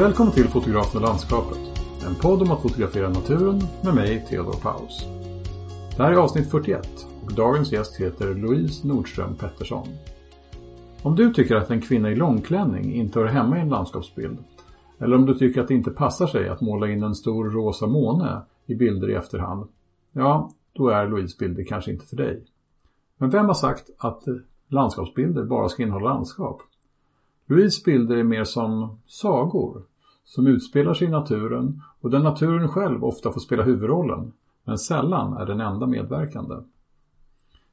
Välkommen till Fotograf med landskapet. En podd om att fotografera naturen med mig, Theodor Paus. Det här är avsnitt 41 och dagens gäst heter Louise Nordström Pettersson. Om du tycker att en kvinna i långklänning inte hör hemma i en landskapsbild eller om du tycker att det inte passar sig att måla in en stor rosa måne i bilder i efterhand, ja, då är Louise bilder kanske inte för dig. Men vem har sagt att landskapsbilder bara ska innehålla landskap? Louise bilder är mer som sagor, som utspelar sig i naturen och där naturen själv ofta får spela huvudrollen, men sällan är den enda medverkande.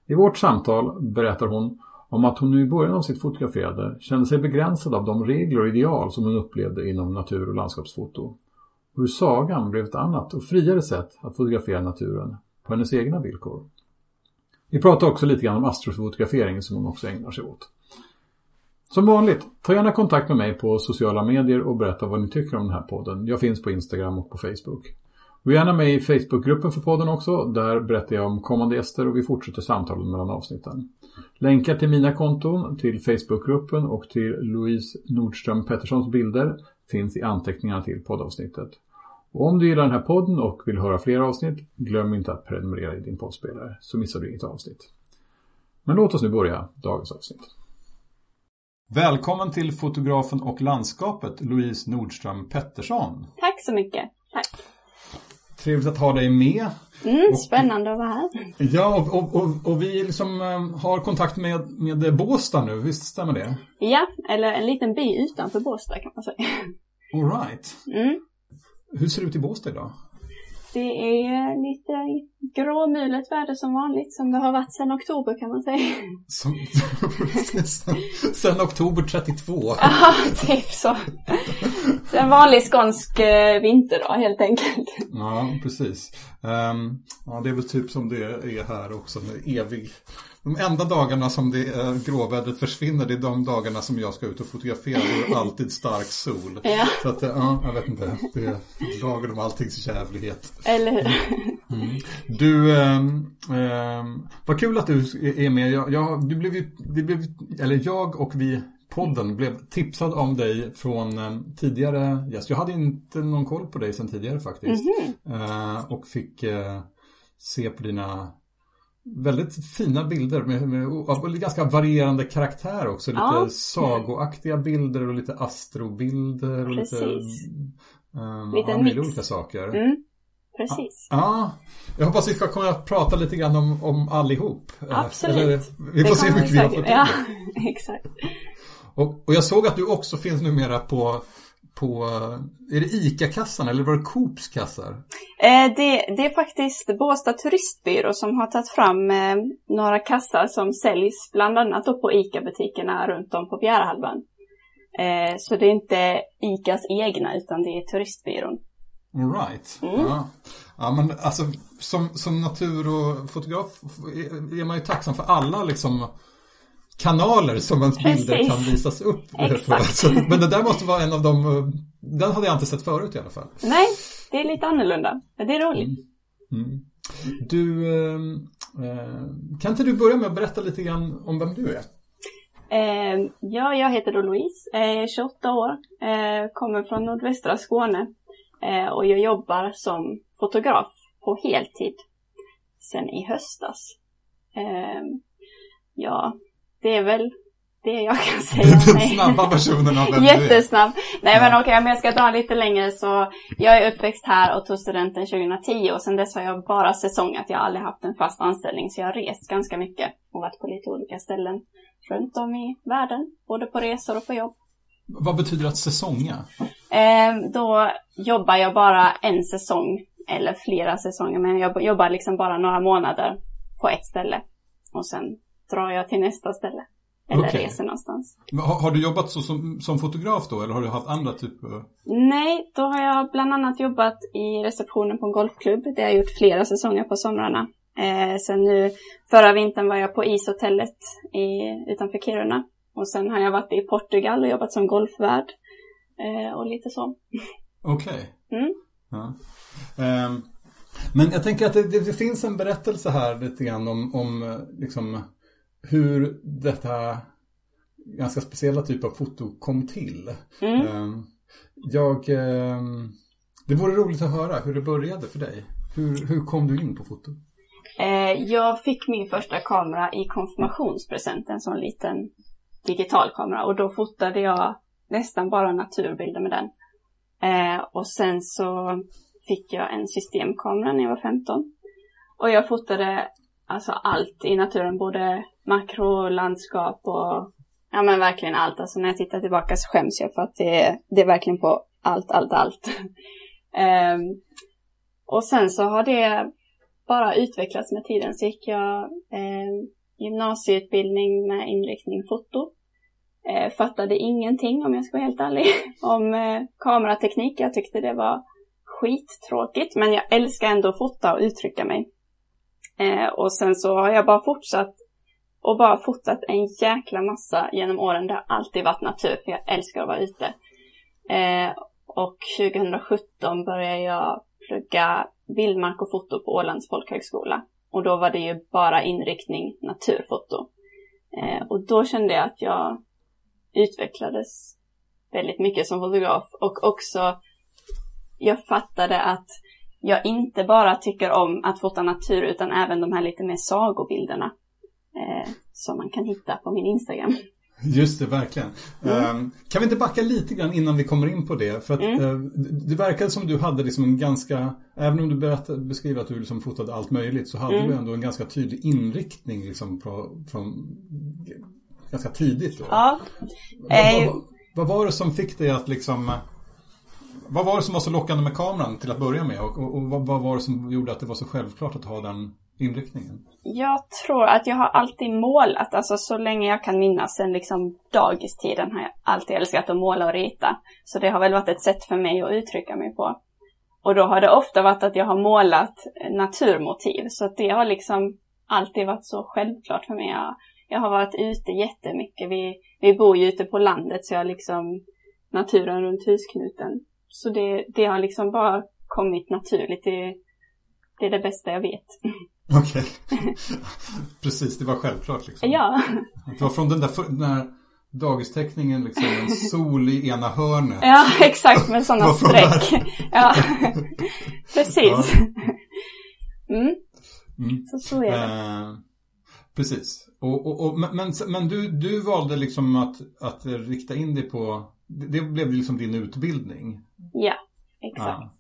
I vårt samtal berättar hon om att hon nu i början av sitt fotograferande kände sig begränsad av de regler och ideal som hon upplevde inom natur och landskapsfoto. Och hur sagan blev ett annat och friare sätt att fotografera naturen på hennes egna villkor. Vi pratar också lite grann om astrofotografering som hon också ägnar sig åt. Som vanligt, ta gärna kontakt med mig på sociala medier och berätta vad ni tycker om den här podden. Jag finns på Instagram och på Facebook. Och gärna med i Facebookgruppen för podden också. Där berättar jag om kommande gäster och vi fortsätter samtalen mellan avsnitten. Länkar till mina konton, till Facebookgruppen och till Louise Nordström Petterssons bilder finns i anteckningarna till poddavsnittet. Och om du gillar den här podden och vill höra fler avsnitt, glöm inte att prenumerera i din poddspelare så missar du inget avsnitt. Men låt oss nu börja dagens avsnitt. Välkommen till fotografen och landskapet Louise Nordström Pettersson. Tack så mycket. Tack. Trevligt att ha dig med. Mm, spännande att vara här. Ja, och, och, och, och vi liksom äh, har kontakt med, med Båstad nu, visst stämmer det? Ja, eller en liten by utanför Båstad kan man säga. All right. Mm. Hur ser det ut i Båstad idag? Det är lite gråmulet väder som vanligt, som det har varit sedan oktober kan man säga. Som, sen, oktober 32? Ja, typ så. Så en vanlig skånsk eh, vinterdag helt enkelt. Ja, precis. Um, ja, det är väl typ som det är här också, med evig de enda dagarna som det äh, gråvädret försvinner, det är de dagarna som jag ska ut och fotografera. Det är alltid stark sol. Ja. Så att, ja, jag vet inte. Det är lagen om alltings jävlighet. Eller hur? Mm. Du, äh, äh, vad kul att du är med. Jag, jag, du blev ju, det blev, eller jag och vi podden blev tipsad om dig från eh, tidigare gäst. Jag hade inte någon koll på dig sedan tidigare faktiskt. Mhm. Eh, och fick eh, se på dina väldigt fina bilder med, med, av ganska varierande karaktär också. Lite Ja. sagoaktiga bilder och lite astrobilder och lite, Precis. um, Lite ja, mix. olika saker. Mm, precis. Ja, jag hoppas vi ska kunna prata lite grann om, om allihop. Eh, Absolut. Eller, vi får Det se hur mycket vi har fått. Ja, exakt. Och, och jag såg att du också finns numera på, på är det ICA-kassan eller var det Coops kassar? Eh, det, det är faktiskt Båstad turistbyrå som har tagit fram eh, några kassar som säljs bland annat på ICA-butikerna runt om på Bjärehalvön. Eh, så det är inte ICAs egna utan det är turistbyrån. All right. Mm. Ja. ja, men alltså som, som natur och fotograf är man ju tacksam för alla liksom kanaler som ens bilder Precis. kan visas upp på. Exakt. Så, men det där måste vara en av de, den hade jag inte sett förut i alla fall. Nej, det är lite annorlunda. Men det är roligt. Mm. Du, eh, eh, kan inte du börja med att berätta lite grann om vem du är? Eh, ja, jag heter då Louise, är 28 år, eh, kommer från nordvästra Skåne och jag jobbar som fotograf på heltid sen i höstas. Eh, ja, det är väl det jag kan säga. Den snabba versionen av är. Jättesnabb. Nej men Ja. okej, om jag ska dra lite längre så jag är uppväxt här och tog studenten 2010 och sen dess har jag bara säsongat. Jag har aldrig haft en fast anställning så jag har rest ganska mycket och varit på lite olika ställen runt om i världen, både på resor och på jobb. Vad betyder att säsonga? Eh, då jobbar jag bara en säsong, eller flera säsonger, men jag jobbar liksom bara några månader på ett ställe. Och sen drar jag till nästa ställe. Eller Okej. reser någonstans. Har, har du jobbat så som, som fotograf då eller har du haft andra typer? Nej, då har jag bland annat jobbat i receptionen på en golfklubb. Det har jag gjort flera säsonger på somrarna. Eh, sen nu, förra vintern var jag på ishotellet i, utanför Kiruna. Och sen har jag varit i Portugal och jobbat som golfvärd. Eh, och lite så. Okej. Mm. Ja. Ehm, men jag tänker att det, det, det finns en berättelse här lite grann om, om liksom, hur detta ganska speciella typ av foto kom till. Mm. Ehm, Jag, eh, det vore roligt att höra hur det började för dig. Hur, hur kom du in på foto? Eh, jag fick min första kamera i konfirmationspresent, en sån liten digital kamera. Och då fotade jag nästan bara naturbilder med den. Eh, och sen så fick jag en systemkamera när jag var 15. Och jag fotade alltså allt i naturen, både makro, landskap och ja men verkligen allt. Alltså när jag tittar tillbaka så skäms jag för att det är, det är verkligen på allt, allt, allt. eh, och sen så har det bara utvecklats med tiden. Så gick jag eh, gymnasieutbildning med inriktning foto. Eh, fattade ingenting om jag ska vara helt ärlig om eh, kamerateknik. Jag tyckte det var skittråkigt men jag älskar ändå att fota och uttrycka mig. Eh, och sen så har jag bara fortsatt och bara fotat en jäkla massa genom åren. Det har alltid varit natur för jag älskar att vara ute. Eh, och 2017 började jag plugga vildmark och foto på Ålands folkhögskola. Och då var det ju bara inriktning naturfoto. Eh, och då kände jag att jag utvecklades väldigt mycket som fotograf och också jag fattade att jag inte bara tycker om att fota natur utan även de här lite mer sagobilderna eh, som man kan hitta på min Instagram. Just det, verkligen. Mm. Um, kan vi inte backa lite grann innan vi kommer in på det? För att mm. uh, det verkade som du hade liksom en ganska, även om du berättade, beskriver att du liksom fotade allt möjligt, så hade mm. du ändå en ganska tydlig inriktning liksom på, från ganska tidigt då. Ja. Vad, vad, vad, var det som fick dig att liksom vad var det som var så lockande med kameran till att börja med? Och, och, och vad, vad, var det som gjorde att det var så självklart att ha den inriktningen? Jag tror att jag har alltid målat, alltså så länge jag kan minnas sen liksom dagistiden har jag alltid älskat att måla och rita. Så det har väl varit ett sätt för mig att uttrycka mig på. Och då har det ofta varit att jag har målat naturmotiv, så det har liksom alltid varit så självklart för mig. Jag, jag har varit ute jättemycket. Vi, vi bor ju ute på landet så jag har liksom naturen runt husknuten. Så det, det har liksom bara kommit naturligt. Det, det är det bästa jag vet. Okej. Okay. Precis, det var självklart liksom. Ja. Det var från den där, den där dagisteckningen liksom en sol i ena hörnet. Ja, exakt med sådana streck. Ja, precis. Mm. Mm. Så så är det. Eh, precis. Och, och, och, men men du, du valde liksom att, att rikta in dig på, det blev liksom din utbildning. Ja, exakt. Ja.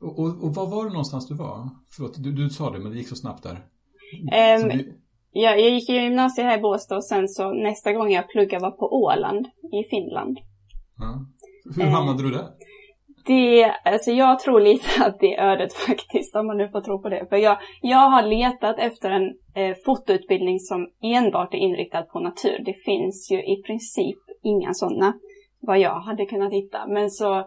Och, och, var var det någonstans du var? Förlåt, du, du sa det men det gick så snabbt där. Um, du... ja, jag gick i gymnasiet här i Båstad och sen så nästa gång jag pluggade var på Åland i Finland. Ja. Hur hamnade um, du där? Det, alltså jag tror lite att det är ödet faktiskt, om man nu får tro på det. För jag, jag har letat efter en eh, fotoutbildning som enbart är inriktad på natur. Det finns ju i princip inga sådana vad jag hade kunnat hitta. Men så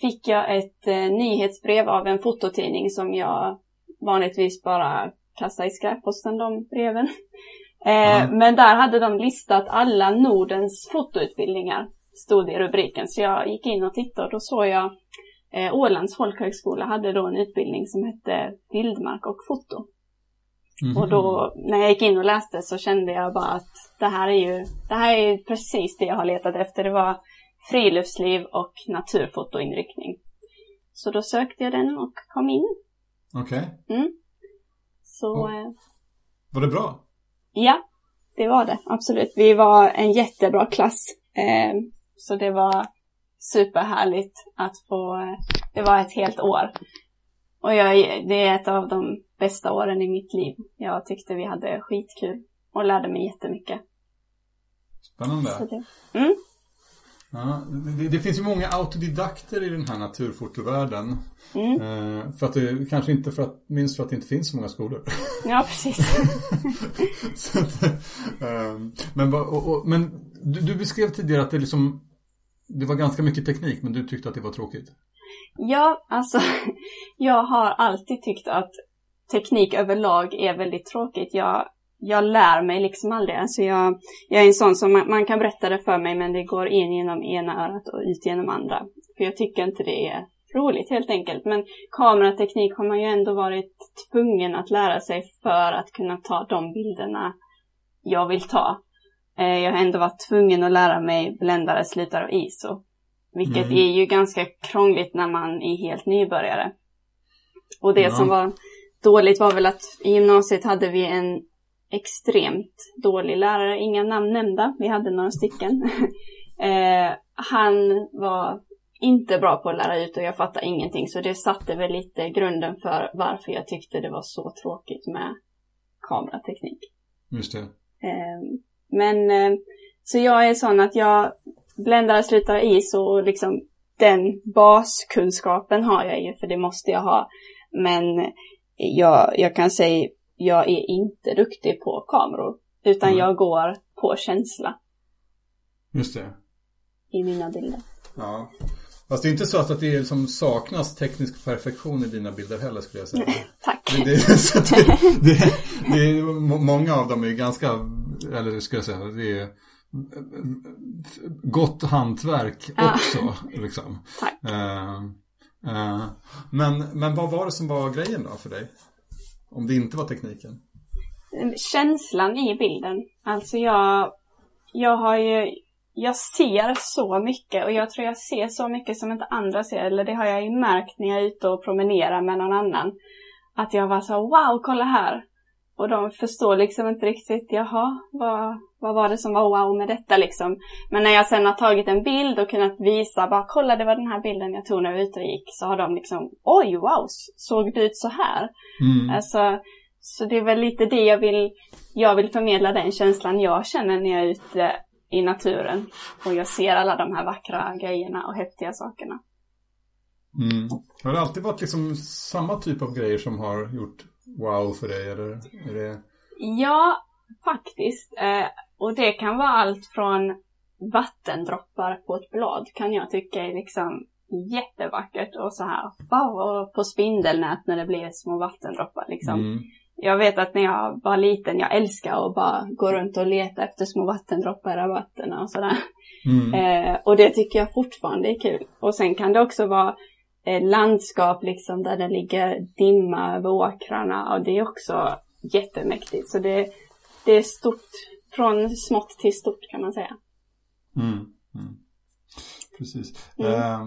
fick jag ett eh, nyhetsbrev av en fototidning som jag vanligtvis bara kastar i skräpposten, de breven. Eh, mm. Men där hade de listat alla Nordens fotoutbildningar, stod det i rubriken. Så jag gick in och tittade och då såg jag eh, Ålands folkhögskola hade då en utbildning som hette Bildmark och foto. Mm. Och då när jag gick in och läste så kände jag bara att det här är ju, det här är precis det jag har letat efter. Det var friluftsliv och naturfotoinriktning. Så då sökte jag den och kom in. Okej. Okay. Mm. Så... Oh. Var det bra? Ja, det var det. Absolut. Vi var en jättebra klass. Eh, så det var superhärligt att få... Det var ett helt år. Och jag, det är ett av de bästa åren i mitt liv. Jag tyckte vi hade skitkul och lärde mig jättemycket. Spännande. Det, mm. Ja, det, det, finns ju många autodidakter i den här naturfotovärlden. Mm. Eh, för att det, kanske inte för att, minst för att det inte finns så många skolor. Ja, precis. att, eh, men och, och, men du, du, beskrev tidigare att det, liksom, det var ganska mycket teknik, men du tyckte att det var tråkigt. Ja, alltså jag har alltid tyckt att teknik överlag är väldigt tråkigt. Jag jag lär mig liksom aldrig. Alltså jag, jag är en sån som man, man, kan berätta det för mig men det går in genom ena örat och ut genom andra. För jag tycker inte det är roligt helt enkelt. Men kamerateknik har man ju ändå varit tvungen att lära sig för att kunna ta de bilderna jag vill ta. Eh, jag har ändå varit tvungen att lära mig bländare, slutare och ISO. Vilket Mm. är ju ganska krångligt när man är helt nybörjare. Och det Ja. som var dåligt var väl att i gymnasiet hade vi en extremt dålig lärare, inga namn nämnda, vi hade några stycken. eh, han var inte bra på att lära ut och jag fattade ingenting så det satte väl lite grunden för varför jag tyckte det var så tråkigt med kamerateknik. Just det. Eh, men eh, så jag är sån att jag bländar, slutar is och liksom den baskunskapen har jag ju för det måste jag ha. Men jag, jag kan säga jag är inte duktig på kameror utan Mm. jag går på känsla Just det. i mina bilder. Ja. Fast det är inte så att det är som saknas teknisk perfektion i dina bilder heller skulle jag säga. Tack! Det, det, det, det, många av dem är ganska, eller ska jag säga, det är gott hantverk Ja. också. Liksom. Tack. Eh, eh, men, men vad var det som var grejen då för dig? Om det inte var tekniken? Känslan i bilden. Alltså jag, jag har ju, jag ser så mycket och jag tror jag ser så mycket som inte andra ser. Eller det har jag ju märkt när jag är ute och promenerar med någon annan. Att jag var så wow, kolla här. Och de förstår liksom inte riktigt, jaha, vad, vad var det som var wow med detta liksom. Men när jag sen har tagit en bild och kunnat visa, bara kolla det var den här bilden jag tog när jag var ute och gick. Så har de liksom, oj wow, såg det ut så här? Mm. Alltså, så det är väl lite det jag vill, jag vill förmedla den känslan jag känner när jag är ute i naturen. Och jag ser alla de här vackra grejerna och häftiga sakerna. Mm. Har det alltid varit liksom samma typ av grejer som har gjort wow för dig? Eller är det... Ja, faktiskt. Eh, och det kan vara allt från vattendroppar på ett blad kan jag tycka är liksom jättevackert och så här, wow, och på spindelnät när det blir små vattendroppar liksom. Mm. Jag vet att när jag var liten, jag älskade att bara gå runt och leta efter små vattendroppar i rabatterna och sådär. Mm. Eh, och det tycker jag fortfarande är kul. Och sen kan det också vara eh, landskap liksom där det ligger dimma över åkrarna och det är också jättemäktigt. Så det, det är stort, från smått till stort kan man säga. Mm. Mm. Precis. Eh,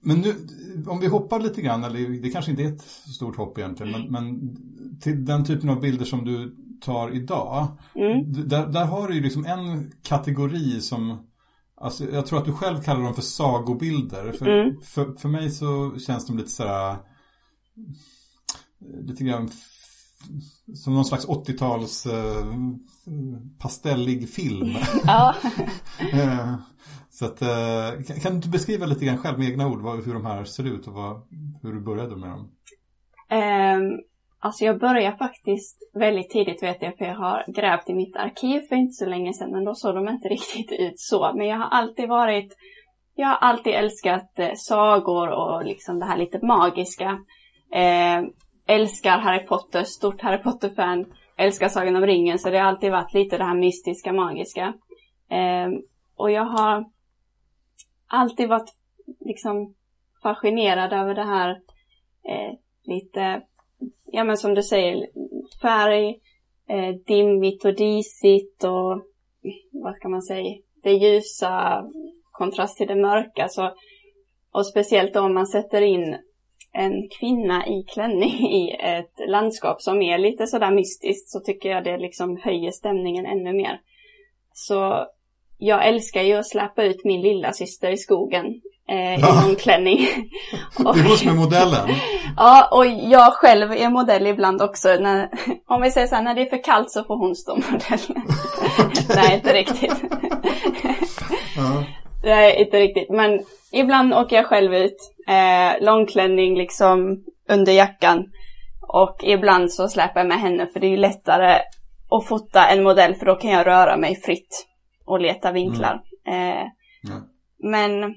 men- nu, om vi hoppar lite grann, eller det kanske inte är ett stort hopp egentligen, men, men till den typen av bilder som du tar idag, Mm. där, där har du ju liksom en kategori som, alltså jag tror att du själv kallar dem för sagobilder. För, Mm. för, för mig så känns de lite sådär, lite grann som någon slags 80-tals eh, pastellig film. Ja. Eh, så att, eh, kan- kan du inte beskriva lite grann själv med egna ord vad, hur de här ser ut och vad, hur du började med dem? Ehm, alltså jag började faktiskt väldigt tidigt vet jag, för jag har grävt i mitt arkiv för inte så länge sedan, men då såg de inte riktigt ut så. Men jag har alltid varit, jag har alltid älskat eh, sagor och liksom det här lite magiska. Ehm, älskar Harry Potter, stort Harry Potter-fan. Älskar Sagan om ringen, så det har alltid varit lite det här mystiska, magiska. Ehm, och jag har alltid varit liksom fascinerad över det här eh, lite, ja men som du säger, färg, eh, dimmigt och disigt och vad kan man säga, det ljusa kontrast till det mörka. Så, och speciellt då om man sätter in en kvinna i klänning i ett landskap som är lite sådär mystiskt så tycker jag det liksom höjer stämningen ännu mer. Så jag älskar ju att släppa ut min lilla syster i skogen eh, i långklänning. Och- Det hon som är modellen. Ja, och jag själv är modell ibland också. När, om vi säger så här, när det är för kallt så får hon stå modell. Nej, inte riktigt. Ja. Nej, inte riktigt. Men ibland åker jag själv ut. Eh, långklänning liksom under jackan. Och ibland så släpar jag med henne för det är ju lättare att fota en modell för då kan jag röra mig fritt och leta vinklar. Eh, Ja. men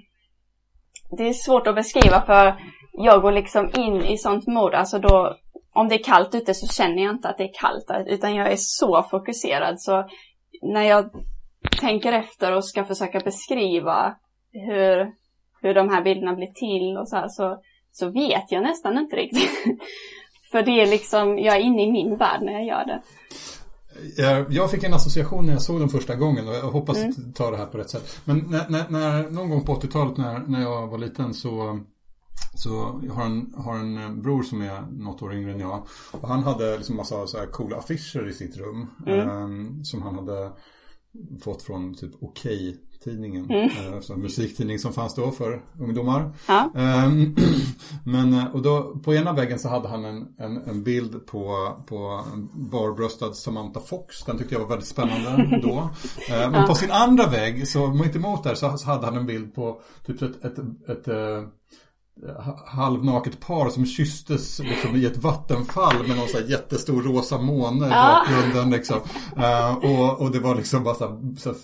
det är svårt att beskriva för jag går liksom in i sånt mod, alltså då om det är kallt ute så känner jag inte att det är kallt utan jag är så fokuserad så när jag tänker efter och ska försöka beskriva hur, hur de här bilderna blir till och så här så, så vet jag nästan inte riktigt. för det är liksom, jag är inne i min värld när jag gör det. Jag fick en association när jag såg den första gången och jag hoppas mm. ta det här på rätt sätt. Men när, när, när någon gång på 80-talet när, när jag var liten så så jag har en, har en bror som är något år yngre än jag. Och han hade liksom massa så här coola affischer i sitt rum. Mm. Eh, som han hade fått från typ Okej tidningen. Mm. Eh, musiktidning som fanns då för ungdomar. Ja. Eh, men, eh, och då, på ena väggen så hade han en, en, en bild på, på barbröstad Samantha Fox. Den tyckte jag var väldigt spännande då. Eh, men på sin andra vägg, så mitt emot där, så, så hade han en bild på typ ett, ett, ett, halvnaket par som kysstes liksom i ett vattenfall med någon så här jättestor rosa måne i ja. bakgrunden. Liksom. Uh, och, och det var liksom bara så här, så här,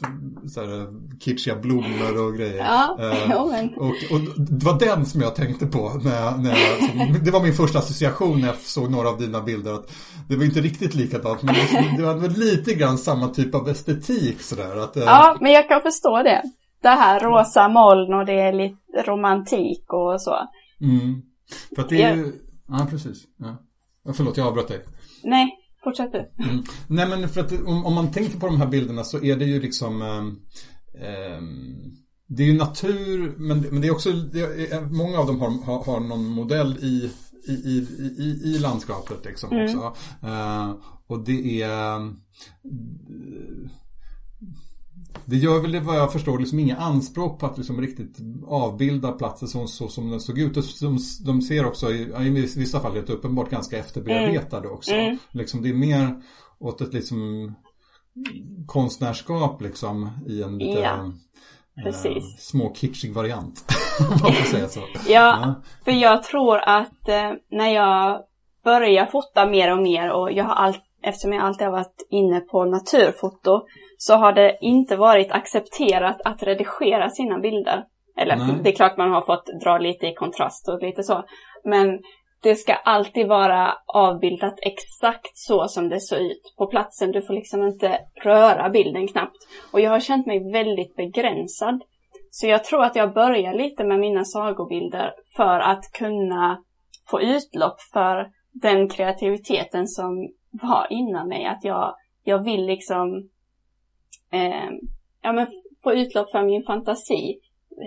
så här kitschiga blommor och grejer. Ja. Uh, och, och, det var den som jag tänkte på när jag, när jag, det var min första association när jag såg några av dina bilder. Att det var inte riktigt likadant men det var lite grann samma typ av estetik sådär. Att, uh, ja, men jag kan förstå det det här rosa moln och det är lite romantik och så. Mm. För att det är ju, ja precis. Ja. Förlåt, jag avbröt dig. Nej, fortsätt du. Mm. Nej men för att om, om, man tänker på de här bilderna så är det ju liksom eh, Det är ju natur men, men det är också, det är, många av dem har, har, har någon modell i i, i, i, i landskapet liksom mm. också. Uh, och det är det gör väl vad jag förstår liksom inga anspråk på att liksom riktigt avbilda platsen så, så som den såg ut. De, de ser också i, i vissa fall helt uppenbart ganska efterbearbetade mm. också. Mm. Liksom, det är mer åt ett liksom konstnärskap liksom i en lite ja, eh, små kitschig variant. man får säga så. ja, ja, för jag tror att eh, när jag börjar fota mer och mer och jag har allt, eftersom jag alltid har varit inne på naturfoto så har det inte varit accepterat att redigera sina bilder. Eller Nej. det är klart man har fått dra lite i kontrast och lite så. Men det ska alltid vara avbildat exakt så som det såg ut på platsen. Du får liksom inte röra bilden knappt. Och jag har känt mig väldigt begränsad. Så jag tror att jag börjar lite med mina sagobilder för att kunna få utlopp för den kreativiteten som var innan mig. Att jag, jag vill liksom eh, ja, men få utlopp för min fantasi.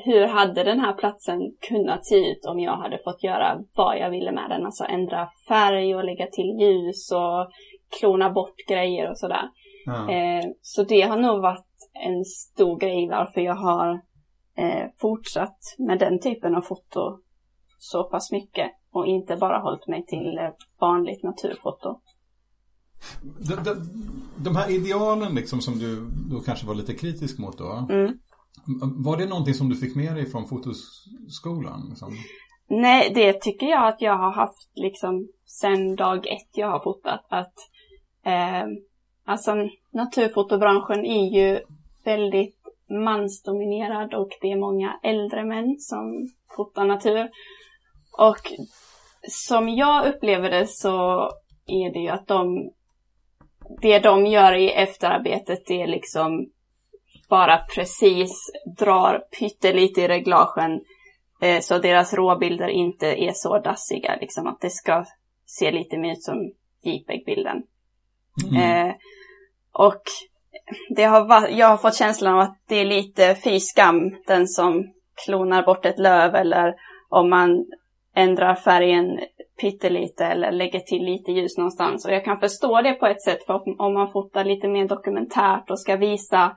Hur hade den här platsen kunnat se ut om jag hade fått göra vad jag ville med den? Alltså ändra färg och lägga till ljus och klona bort grejer och sådär. Ja. Eh, så det har nog varit en stor grej varför jag har eh, fortsatt med den typen av foto så pass mycket och inte bara hållit mig till eh, vanligt naturfoto. De, de, de, här idealen liksom som du då kanske var lite kritisk mot då. Mm. Var det någonting som du fick med dig från fotoskolan? Liksom? Nej, det tycker jag att jag har haft liksom sen dag ett jag har fotat. Att, eh, alltså naturfotobranschen är ju väldigt mansdominerad och det är många äldre män som fotar natur. Och som jag upplever det så är det ju att de det de gör i efterarbetet det är liksom bara precis drar pyttelite i reglagen eh, så deras råbilder inte är så dassiga. Liksom att det ska se lite mer ut som JPEG-bilden. Mm. Eh, och det har varit, jag har fått känslan av att det är lite fy skam den som klonar bort ett löv eller om man ändrar färgen pyttelite eller lägger till lite ljus någonstans. Och jag kan förstå det på ett sätt för om man fotar lite mer dokumentärt och ska visa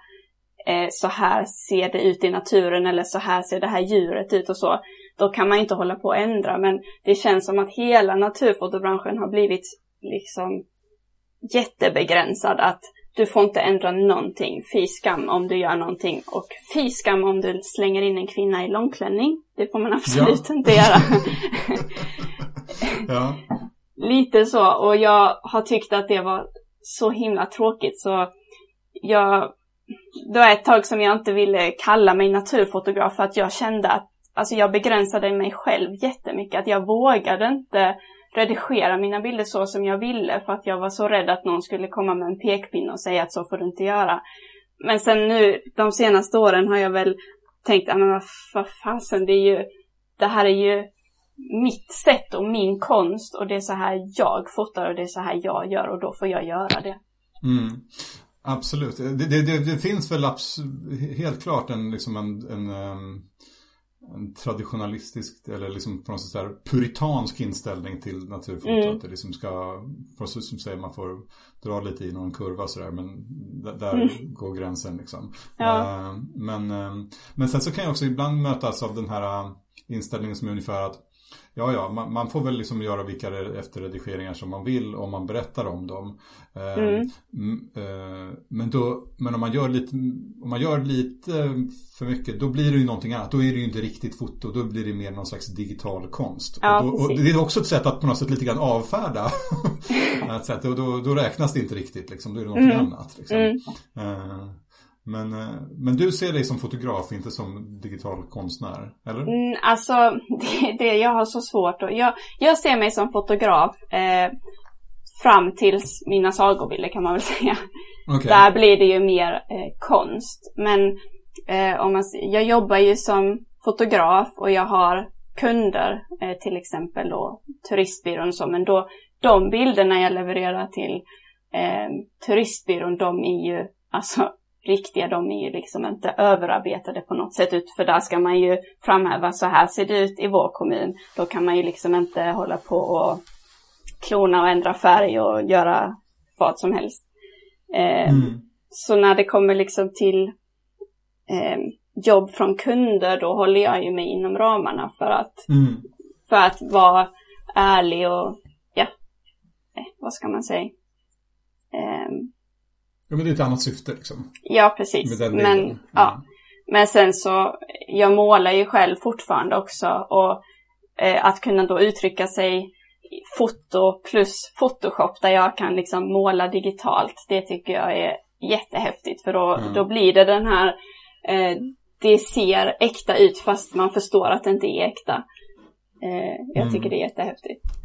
eh, så här ser det ut i naturen eller så här ser det här djuret ut och så. Då kan man inte hålla på att ändra men det känns som att hela naturfotobranschen har blivit liksom jättebegränsad att du får inte ändra någonting. Fy skam om du gör någonting. Och fy skam om du slänger in en kvinna i långklänning. Det får man absolut ja. inte göra. ja. Lite så. Och jag har tyckt att det var så himla tråkigt så jag... Det var ett tag som jag inte ville kalla mig naturfotograf för att jag kände att alltså jag begränsade mig själv jättemycket. Att jag vågade inte redigera mina bilder så som jag ville för att jag var så rädd att någon skulle komma med en pekpinne och säga att så får du inte göra. Men sen nu de senaste åren har jag väl tänkt, ja men vad fasen, det är ju, det här är ju mitt sätt och min konst och det är så här jag fotar och det är så här jag gör och då får jag göra det. Mm. Absolut. Det, det, det, det, finns väl helt klart en, liksom en, en, en traditionalistisk eller liksom på något sätt där puritansk inställning till naturfoto. Mm. Det liksom ska, precis som säger, man får dra lite i någon kurva sådär men där mm. går gränsen liksom. Ja. Uh, men, uh, men sen så kan jag också ibland mötas av den här inställningen som är ungefär att Ja, ja, man, man, får väl liksom göra vilka efterredigeringar som man vill om man berättar om dem. Eh, mm. Eh, men, då, men om, man gör lite, om man gör lite för mycket, då blir det ju någonting annat. Då är det ju inte riktigt foto, då blir det mer någon slags digital konst. Ja, och, då, och det är också ett sätt att på något sätt lite grann avfärda. ett sätt, och då, då räknas det inte riktigt, liksom. då är det någonting mm. annat. Liksom. Men, eh, men du ser dig som fotograf, inte som digital konstnär, eller? Mm, alltså, det, det jag har så svårt att... Jag, jag ser mig som fotograf eh, fram tills mina sagobilder kan man väl säga. Okay. Där blir det ju mer eh, konst. Men eh, om man, jag jobbar ju som fotograf och jag har kunder, eh, till exempel då turistbyrån och så, men då de bilderna jag levererar till eh, turistbyrån, de är ju alltså riktiga, de är ju liksom inte överarbetade på något sätt ut, för där ska man ju framhäva så här ser det ut i vår kommun. Då kan man ju liksom inte hålla på och klona och ändra färg och göra vad som helst. Eh, mm. Så när det kommer liksom till eh, jobb från kunder, då håller jag ju mig inom ramarna för att, mm. för att vara ärlig och, ja, eh, vad ska man säga? Ja men det är ett annat syfte liksom. Ja precis. Men, mm. ja. men sen så, jag målar ju själv fortfarande också och eh, att kunna då uttrycka sig foto plus Photoshop där jag kan liksom måla digitalt. Det tycker jag är jättehäftigt för då, mm. då blir det den här, eh, det ser äkta ut fast man förstår att det inte är äkta. Eh, jag mm. tycker det är jättehäftigt.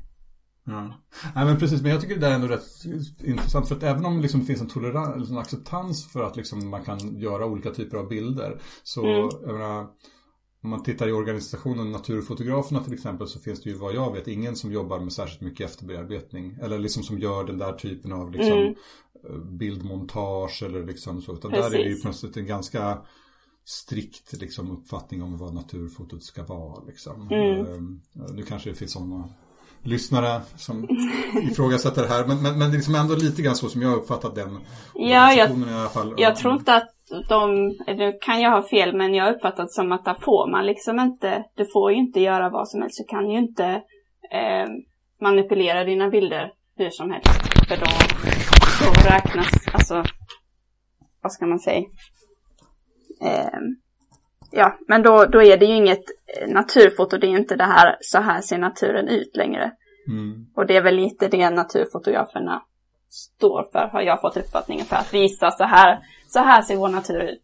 Ja. Nej men precis, men jag tycker det där är ändå rätt intressant för att även om liksom det finns en tolerans, en acceptans för att liksom man kan göra olika typer av bilder så mm. jag menar, om man tittar i organisationen Naturfotograferna till exempel så finns det ju vad jag vet ingen som jobbar med särskilt mycket efterbearbetning eller liksom som gör den där typen av liksom mm. Eh, bildmontage eller liksom så utan Precis. där är det ju sätt en ganska strikt liksom, uppfattning om vad naturfotot ska vara. Liksom. Mm. Ehm, nu kanske det finns sådana lyssnare som ifrågasätter det här. Men, men, men det är liksom ändå lite grann så som jag uppfattat den ja, jag, i alla fall. Jag tror inte att de, nu kan jag ha fel, men jag har uppfattat som att där får man liksom inte, du får ju inte göra vad som helst. Du kan ju inte eh, manipulera dina bilder hur som helst. För då, då räknas, alltså, vad ska man säga? Eh, ja, men då, då är det ju inget naturfoto, det är ju inte det här, så här ser naturen ut längre. Mm. Och det är väl lite det naturfotograferna står för, har jag fått uppfattningen, för att visa så här, så här ser vår natur ut.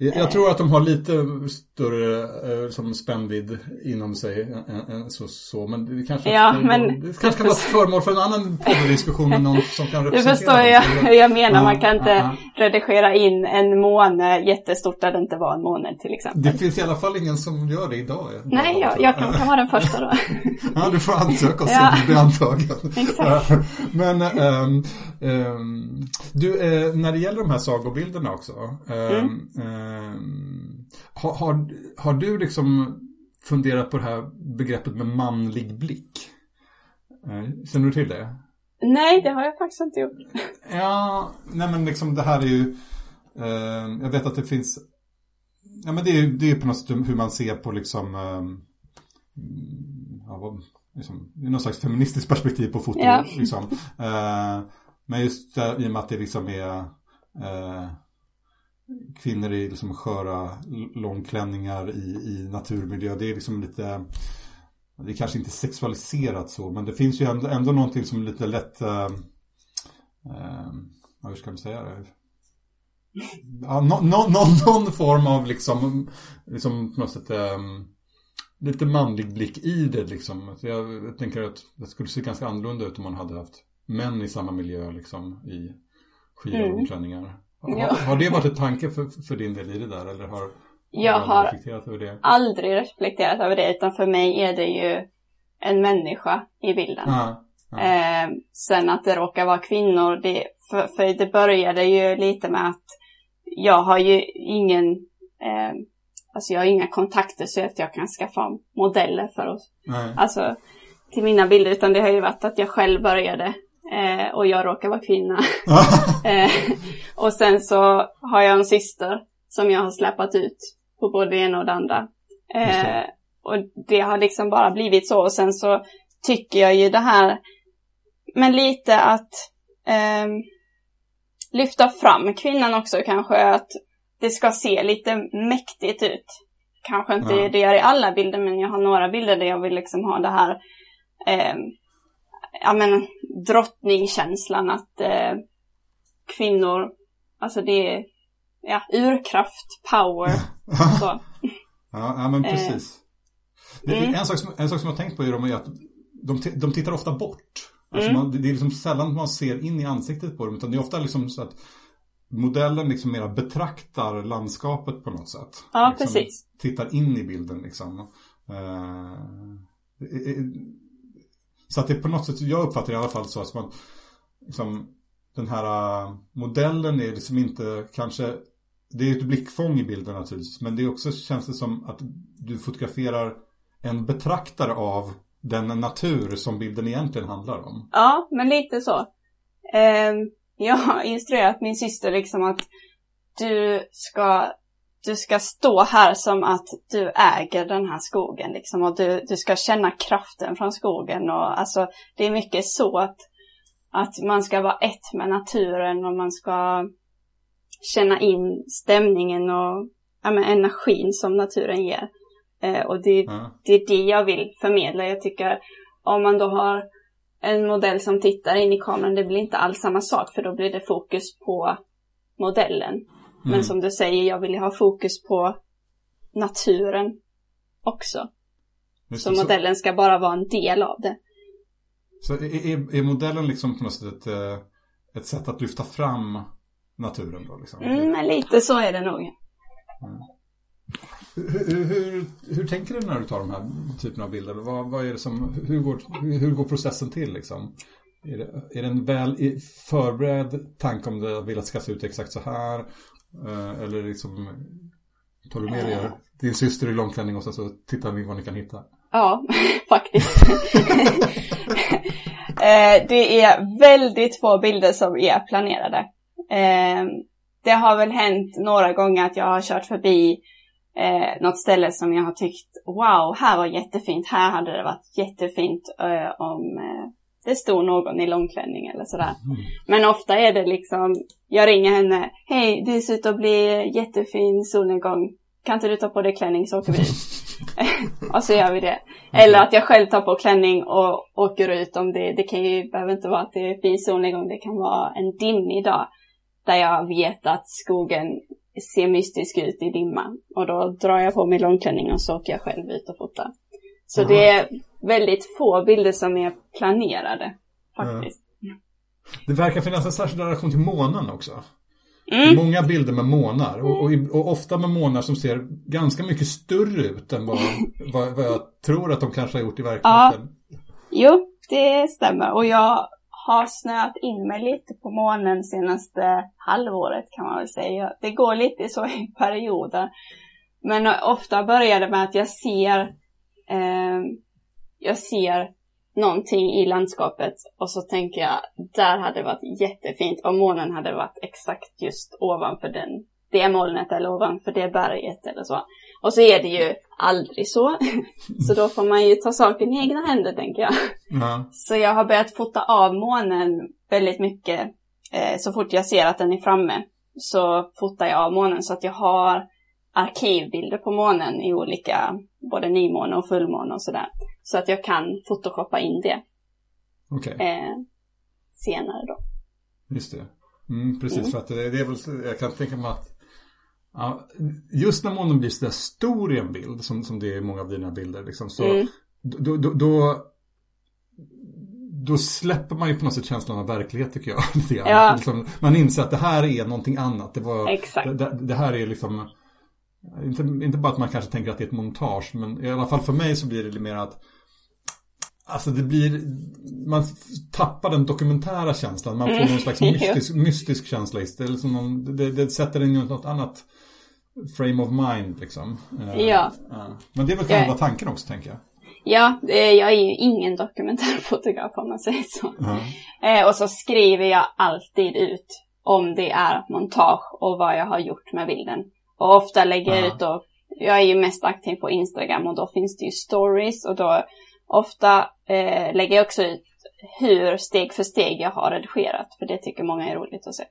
Jag, jag tror att de har lite större eh, som spännvidd inom sig än så, så, men det kanske, ja, men... det kanske kan vara föremål för en annan poddiskussion med någon som kan representera. Du förstår jag, hur jag menar, man kan inte ja, ja. redigera in en måne jättestort där det inte var en måne till exempel. Det finns i alla fall ingen som gör det idag. Nej, jag, jag kan, kan vara den första då. ja, du får ansöka och se om du blir antagen. Exakt. men um, du, uh, när det gäller de här sagobilderna också. Um, mm. Har, har, har, du liksom funderat på det här begreppet med manlig blick? Eh, känner du till det? Nej, det har jag faktiskt inte gjort. Ja, nej men liksom det här är ju eh, Jag vet att det finns Ja men det är ju det är på något sätt hur man ser på liksom eh, ja, vad, liksom, någon slags feministiskt perspektiv på foto. Ja. Liksom. Eh, men just där, i och med att det liksom är eh, kvinnor i liksom sköra långklänningar i, i naturmiljö. Det är liksom lite det är kanske inte sexualiserat så men det finns ju ändå, ändå någonting som är lite lätt eh, eh, hur ska man säga det? Ja, no, no, no, någon form av liksom, liksom på något sätt eh, lite manlig blick i det liksom. Så jag, jag tänker att det skulle se ganska annorlunda ut om man hade haft män i samma miljö liksom i skira mm. långklänningar. Ja. Har, det varit en tanke för, för din del i det där eller har jag har reflekterat över det? aldrig reflekterat över det utan för mig är det ju en människa i bilden. Ja. Ja. Eh, sen att det råkar vara kvinnor, det, för, för det började ju lite med att jag har ju ingen, eh, alltså jag har inga kontakter så att jag kan skaffa modeller för oss. Nej. Alltså till mina bilder, utan det har ju varit att jag själv började eh, och jag råkar vara kvinna. eh, och sen så har jag en syster som jag har släpat ut på både det ena och det andra. Eh, och det har liksom bara blivit så och sen så tycker jag ju det här, men lite att eh, lyfta fram kvinnan också kanske, att det ska se lite mäktigt ut. Kanske inte ja. det gör i alla bilder, men jag har några bilder där jag vill liksom ha det här eh, ja men drottningkänslan att eh, kvinnor, alltså det är ja, urkraft, power. så. Ja, ja, men eh, precis. Eh, mm. en, sak som, en sak som jag tänkt på är att de, de tittar ofta bort. Alltså mm. man, det är liksom sällan man ser in i ansiktet på dem, utan det är ofta liksom så att modellen liksom mera betraktar landskapet på något sätt. Ja, liksom precis. Tittar in i bilden liksom. Uh, så att det är på något sätt, jag uppfattar det i alla fall så att man, liksom, den här äh, modellen är liksom inte kanske, det är ett blickfång i bilden naturligtvis, men det är också känns det som att du fotograferar en betraktare av den natur som bilden egentligen handlar om. Ja, men lite så. Eh, jag har instruerat min syster liksom att du ska, du ska stå här som att du äger den här skogen liksom och du, du ska känna kraften från skogen och alltså det är mycket så att, att man ska vara ett med naturen och man ska känna in stämningen och ja, men, energin som naturen ger. Eh, och det, mm. det är det jag vill förmedla. Jag tycker om man då har en modell som tittar in i kameran, det blir inte alls samma sak för då blir det fokus på modellen. Mm. Men som du säger, jag vill ha fokus på naturen också. Just så modellen ska bara vara en del av det. Så är, är modellen liksom på något sätt ett, eh, ett sätt att lyfta fram naturen då? Liksom? Mm, men lite så är det nog. Mm. Hur, hur, hur, tänker du när du tar de här typerna av bilder? Vad, vad är det som, hur, går, hur går processen till? Liksom? Är, det, är det en väl förberedd tanke om du vill att det ska se ut exakt så här? Eh, eller liksom, tar du med dig din syster i långklänning och sen så tittar ni vad ni kan hitta? Ja, faktiskt. Eh, det är väldigt få bilder som är planerade. Eh, det har väl hänt några gånger att jag har kört förbi eh, något ställe som jag har tyckt, wow, här var jättefint, här hade det varit jättefint eh, om eh, det stod någon i långklänning eller sådär. Mm. Men ofta är det liksom, jag ringer henne, hej, det ser ut att bli jättefin solnedgång, kan inte du ta på dig klänning så åker vi ut. och så gör vi det. Eller att jag själv tar på klänning och åker ut om det, det kan ju, behöver inte vara att det är fin solnedgång, det kan vara en dimmig dag. Där jag vet att skogen ser mystisk ut i dimman. Och då drar jag på mig långklänningen och så åker jag själv ut och fotar. Så Aha. det väldigt få bilder som är planerade faktiskt. Ja. Det verkar finnas en särskild relation till månen också. Mm. Många bilder med månar och, och, och, ofta med månar som ser ganska mycket större ut än vad, vad, vad jag tror att de kanske har gjort i verkligheten. Ja. Jo, det stämmer och jag har snöat in mig lite på månen senaste halvåret kan man väl säga. Det går lite så i perioder. Men ofta börjar det med att jag ser, eh, jag ser någonting i landskapet och så tänker jag, där hade det varit jättefint om månen hade varit exakt just ovanför den, det molnet eller ovanför det berget eller så. Och så är det ju aldrig så. Så då får man ju ta saken i egna händer tänker jag. Mm. Så jag har börjat fota av månen väldigt mycket. Eh, så fort jag ser att den är framme så fotar jag av månen så att jag har arkivbilder på månen i olika, både nymåne och fullmåne och sådär. Så att jag kan photoshoppa in det. Okay. Eh, senare då. Just det. Mm, precis, mm. för att det, det är väl, jag kan tänka mig att Ja, just när månen blir sådär stor i en bild, som, som det är i många av dina bilder, liksom, så mm. då, då, då, då, släpper man ju på något sätt känslan av verklighet tycker jag. ja. liksom, man inser att det här är någonting annat. Det, var, det, det, här är liksom, inte, inte bara att man kanske tänker att det är ett montage, men i alla fall för mig så blir det mer att Alltså det blir, man tappar den dokumentära känslan. Man får Mm. någon slags mystisk, mystisk känsla istället. Som någon, det, det sätter in i något annat frame of mind liksom. Eh, Ja. Men det är väl Ja. själva tanken också tänker jag. Ja, eh, jag är ju ingen dokumentärfotograf om man säger så. Ja. Eh, och så skriver jag alltid ut om det är montage och vad jag har gjort med bilden. Och ofta lägger jag Ja. ut då, jag är ju mest aktiv på Instagram och då finns det ju stories och då ofta eh, lägger jag också ut hur steg för steg jag har redigerat, för det tycker många är roligt att se.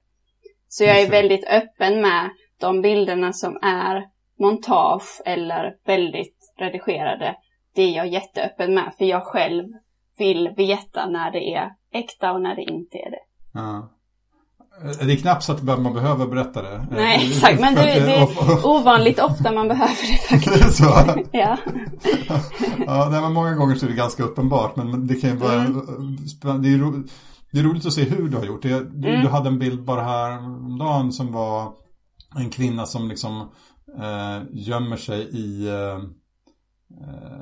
Så jag är väldigt öppen med de bilderna som är montage eller väldigt redigerade. Det är jag jätteöppen med, för jag själv vill veta när det är äkta och när det inte är det. Ja. Eh, Det är knappt så att man behöver berätta det. Eh, Nej, exakt. Men det, det är ovanligt ofta man behöver det Det faktiskt. är så? Ja. Ja, nej, men många gånger så är det ganska uppenbart. Men det kan ju vara... Mm. Det, är ro, det är roligt att se hur du har gjort det. Du, Mm. du hade en bild bara här dagen som var en kvinna som liksom eh, gömmer sig i... Eh, eh,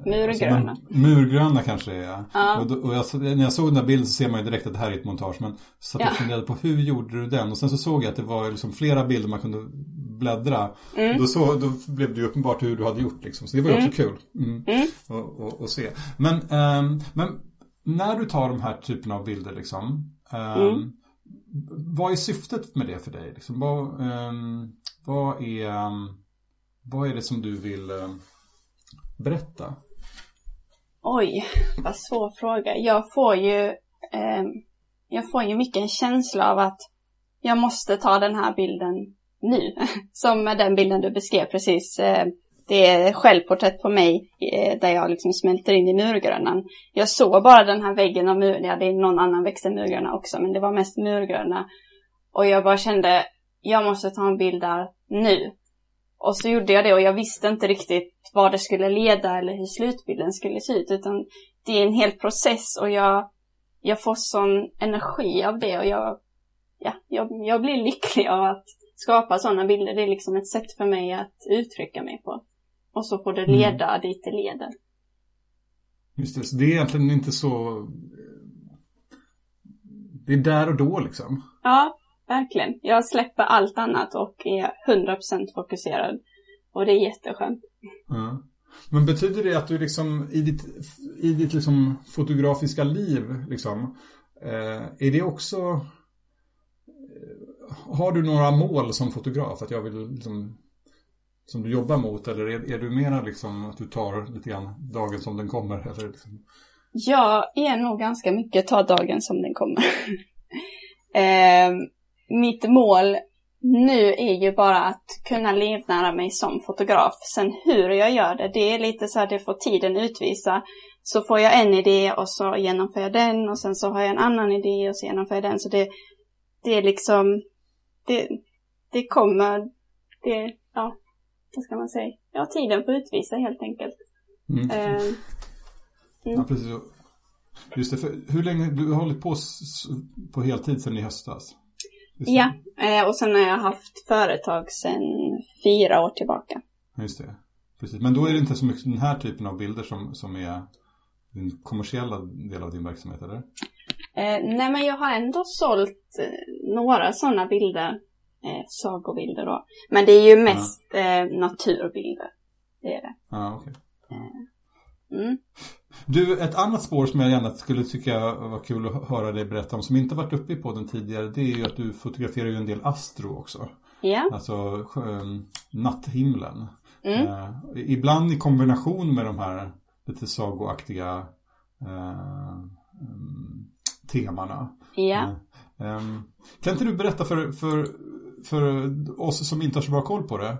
Murgröna. som en- Murgröna kanske det är. Ja. Och, då, och jag, när jag såg den där bilden så ser man ju direkt att det här är ett montage. Men så att jag Ja. funderade på hur gjorde du den? Och sen så såg jag att det var liksom flera bilder man kunde bläddra. Mm. Då, så, då blev det ju uppenbart hur du hade gjort liksom. Så det var ju också kul. Mm. Mm. Och, och, och se. Men, ehm, men när du tar de här typerna av bilder liksom. Mm. Vad är syftet med det för dig? Liksom, vad, ehm, vad, är, ehm, vad är det som du vill ehm, berätta? Oj, vad svår fråga. Jag får ju, eh, jag får ju mycket en känsla av att jag måste ta den här bilden nu. Som med den bilden du beskrev precis. Eh, det är självporträtt på mig eh, där jag liksom smälter in i murgrönan. Jag såg bara den här väggen av mur, ja det är någon annan växt än murgröna också, men det var mest murgröna. Och jag bara kände, jag måste ta en bild där nu. Och så gjorde jag det och jag visste inte riktigt vad det skulle leda eller hur slutbilden skulle se ut. Utan det är en hel process och jag, jag får sån energi av det och jag, ja, jag, jag blir lycklig av att skapa sådana bilder. Det är liksom ett sätt för mig att uttrycka mig på. Och så får det Mm. leda dit det leder. Just det, så det är egentligen inte så... Det är där och då liksom. Ja, verkligen. Jag släpper allt annat och är 100% fokuserad. Och det är jätteskönt. Ja. Men betyder det att du liksom i ditt, i ditt liksom fotografiska liv liksom, eh, är det också eh, har du några mål som fotograf att jag vill liksom, som du jobbar mot eller är, är du mera liksom att du tar lite grann dagen som den kommer eller liksom, Jag är nog ganska mycket ta dagen som den kommer. eh, mitt mål nu är ju bara att kunna livnära mig som fotograf. Sen hur jag gör det, det är lite så här, det får tiden utvisa. Så får jag en idé och så genomför jag den och sen så har jag en annan idé och så genomför jag den. Så det, det är liksom, det, det kommer, det, ja, vad ska man säga? Ja, tiden får utvisa helt enkelt. mm. Eh, Ja, precis. Just det, för hur länge, du har hållit på på heltid sedan i höstas? Ja, eh, och sen har jag haft företag sedan fyra år tillbaka. Just det. Precis. Men då är det inte så mycket den här typen av bilder som, som är den kommersiella del av din verksamhet, eller? Eh, nej, men jag har ändå sålt eh, några sådana bilder, eh, sagobilder då. Men det är ju mest eh, naturbilder. Det är det. Ja, okej. Mm. Du, ett annat spår som jag gärna skulle tycka var kul att höra dig berätta om, som inte varit uppe i podden tidigare, det är ju att du fotograferar ju en del astro också. Ja. Alltså sjö- natthimlen. Mm. Eh, ibland i kombination med de här lite sagoaktiga eh, mm, temana. Ja. Ehm, kan inte du berätta för, för, för oss som inte har så bra koll på det.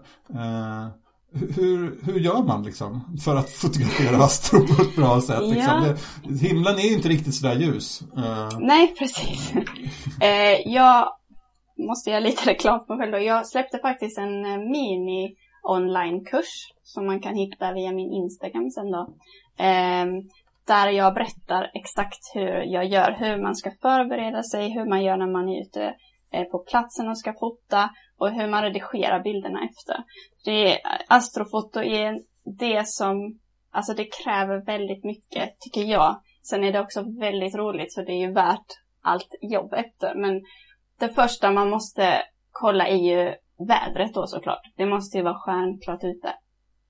Hur, hur gör man liksom för att fotografera astro på ett bra sätt? Liksom? Ja. Himlen är ju inte riktigt sådär ljus. Eh, Nej, precis. eh, jag måste göra lite reklam för mig själv då. Jag släppte faktiskt en eh, mini online-kurs som man kan hitta via min Instagram sen då. Eh, där jag berättar exakt hur jag gör, hur man ska förbereda sig, hur man gör när man är ute på platsen och ska fota och hur man redigerar bilderna efter. Det är, astrofoto är det som, alltså det kräver väldigt mycket, tycker jag, Sen är det också väldigt roligt så det är ju värt allt jobb efter. Men det första man måste kolla är ju vädret då såklart. Det måste ju vara stjärnklart ute.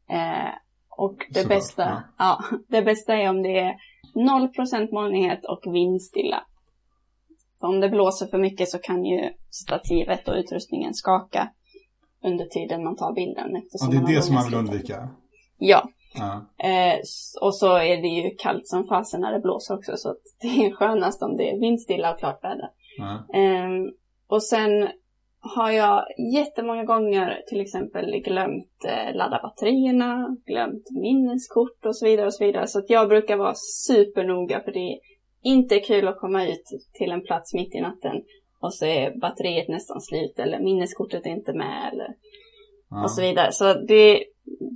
Eh, och det Såklart, bästa, ja. ja. det bästa är om det är 0% molnighet och vindstilla. För om det blåser för mycket så kan ju stativet och utrustningen skaka under tiden man tar bilden. Ja, det är det som man vill undvika. Ja, Ja. Eh, och så är det ju kallt som fasen när det blåser också så att det är skönast om det är vindstilla och klart väder. Ja. Ehm, och sen har jag jättemånga gånger till exempel glömt eh, ladda batterierna, glömt minneskort och så vidare och så vidare. Så att jag brukar vara supernoga för det inte kul att komma ut till en plats mitt i natten och så är batteriet nästan slut eller minneskortet är inte med eller Ja. och så vidare. Så det,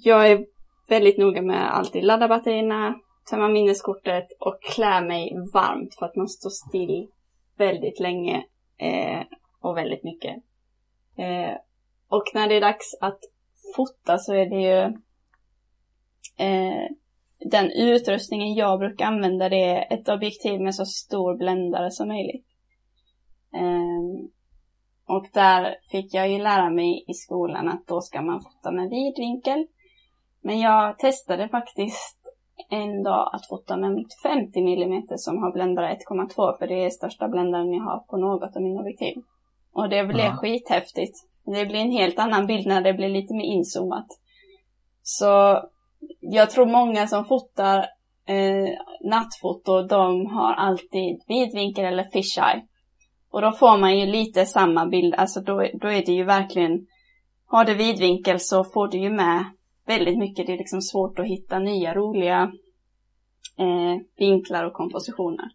jag är väldigt noga med att alltid ladda batterierna, tömma minneskortet och klä mig varmt för att man står still väldigt länge eh, och väldigt mycket. Eh, och när det är dags att fota så är det ju eh, den utrustningen jag brukar använda det är ett objektiv med så stor bländare som möjligt. Eh, och där fick jag ju lära mig i skolan att då ska man fota med vidvinkel. Men jag testade faktiskt en dag att fota med mitt 50 mm som har bländare 1,2 för det är största bländaren jag har på något av mina objektiv. Och det blev Ja. skithäftigt. Det blir en helt annan bild när det blir lite mer inzoomat. Så jag tror många som fotar eh, nattfoto, de har alltid vidvinkel eller fisheye. Och då får man ju lite samma bild, alltså då, då är det ju verkligen, har du vidvinkel så får du ju med väldigt mycket, det är liksom svårt att hitta nya roliga eh, vinklar och kompositioner.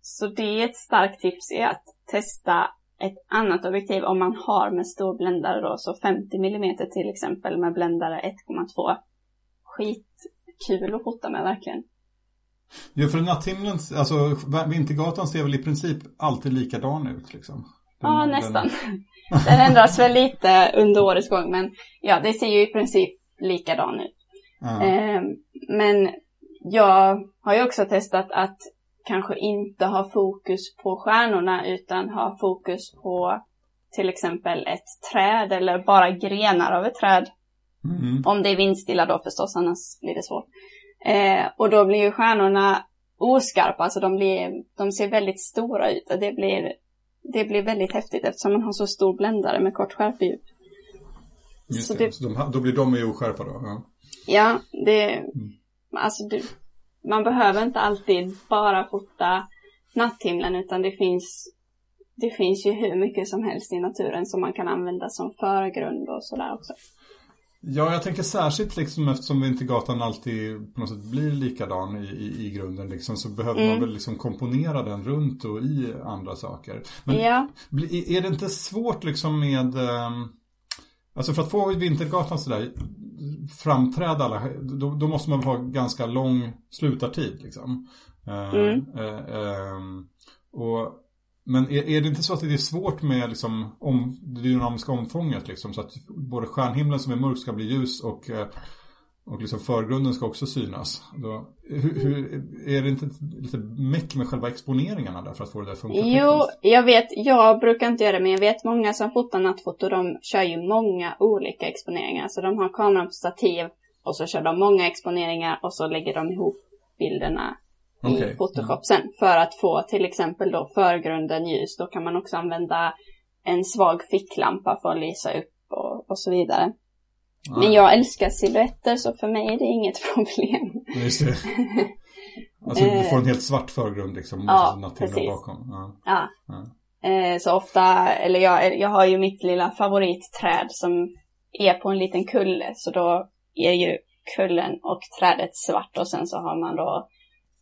Så det är ett starkt tips är att testa ett annat objektiv om man har med stor bländare då, så 50 mm till exempel med bländare 1,2. Skitkul att fota med verkligen. Ja, för natthimlen, alltså Vintergatan ser väl i princip alltid likadan ut liksom. Den- Ja, den- nästan. Den ändras väl lite under årets gång, men ja, det ser ju i princip likadan ut. Ja. Eh, men jag har ju också testat att kanske inte ha fokus på stjärnorna utan ha fokus på till exempel ett träd eller bara grenar av ett träd. Mm. Om det är vindstilla då förstås, annars blir det svårt. Eh, och då blir ju stjärnorna oskarpa, alltså de, blir, de ser väldigt stora ut och det blir, det blir väldigt häftigt eftersom man har så stor bländare med kort skärpedjup. Just så det. det- Så de, då blir de ju oskärpa då. Ja. Ja, det, alltså du, man behöver inte alltid bara fota natthimlen utan det finns, det finns ju hur mycket som helst i naturen som man kan använda som förgrund och sådär också. Ja, jag tänker särskilt liksom eftersom Vintergatan alltid på något sätt blir likadan i, i, i grunden liksom, så behöver man Mm. väl liksom komponera den runt och i andra saker. Men Ja, Är det inte svårt liksom med, ehm, alltså för att få Vintergatan sådär framträda alla, då, då måste man ha ganska lång slutartid liksom. Eh, Mm. eh, ehm, och, men är, är det inte så att det är svårt med liksom om, det dynamiska omfånget liksom, så att både stjärnhimlen som är mörk ska bli ljus och eh, och liksom förgrunden ska också synas. Då, hur, hur, är det inte lite meck med själva exponeringarna där för att få det där att funka jo, tekniskt? jag vet, jag brukar inte göra det men jag vet många som fotar nattfoto, de kör ju många olika exponeringar. Så de har kameran på stativ och så kör de många exponeringar och så lägger de ihop bilderna Okej, i Photoshop sen för att få till exempel då förgrunden ljus. Då kan man också använda en svag ficklampa för att lysa upp och, och så vidare. Ja. Men jag älskar silhuetter så för mig är det inget problem. Just det. Alltså du får en helt svart förgrund liksom. Ja, så natthimlen precis. bakom. Ja. Ja. Ja. Eh, så ofta, eller jag, jag har ju mitt lilla favoritträd som är på en liten kulle. Så då är ju kullen och trädet svart och sen så har man då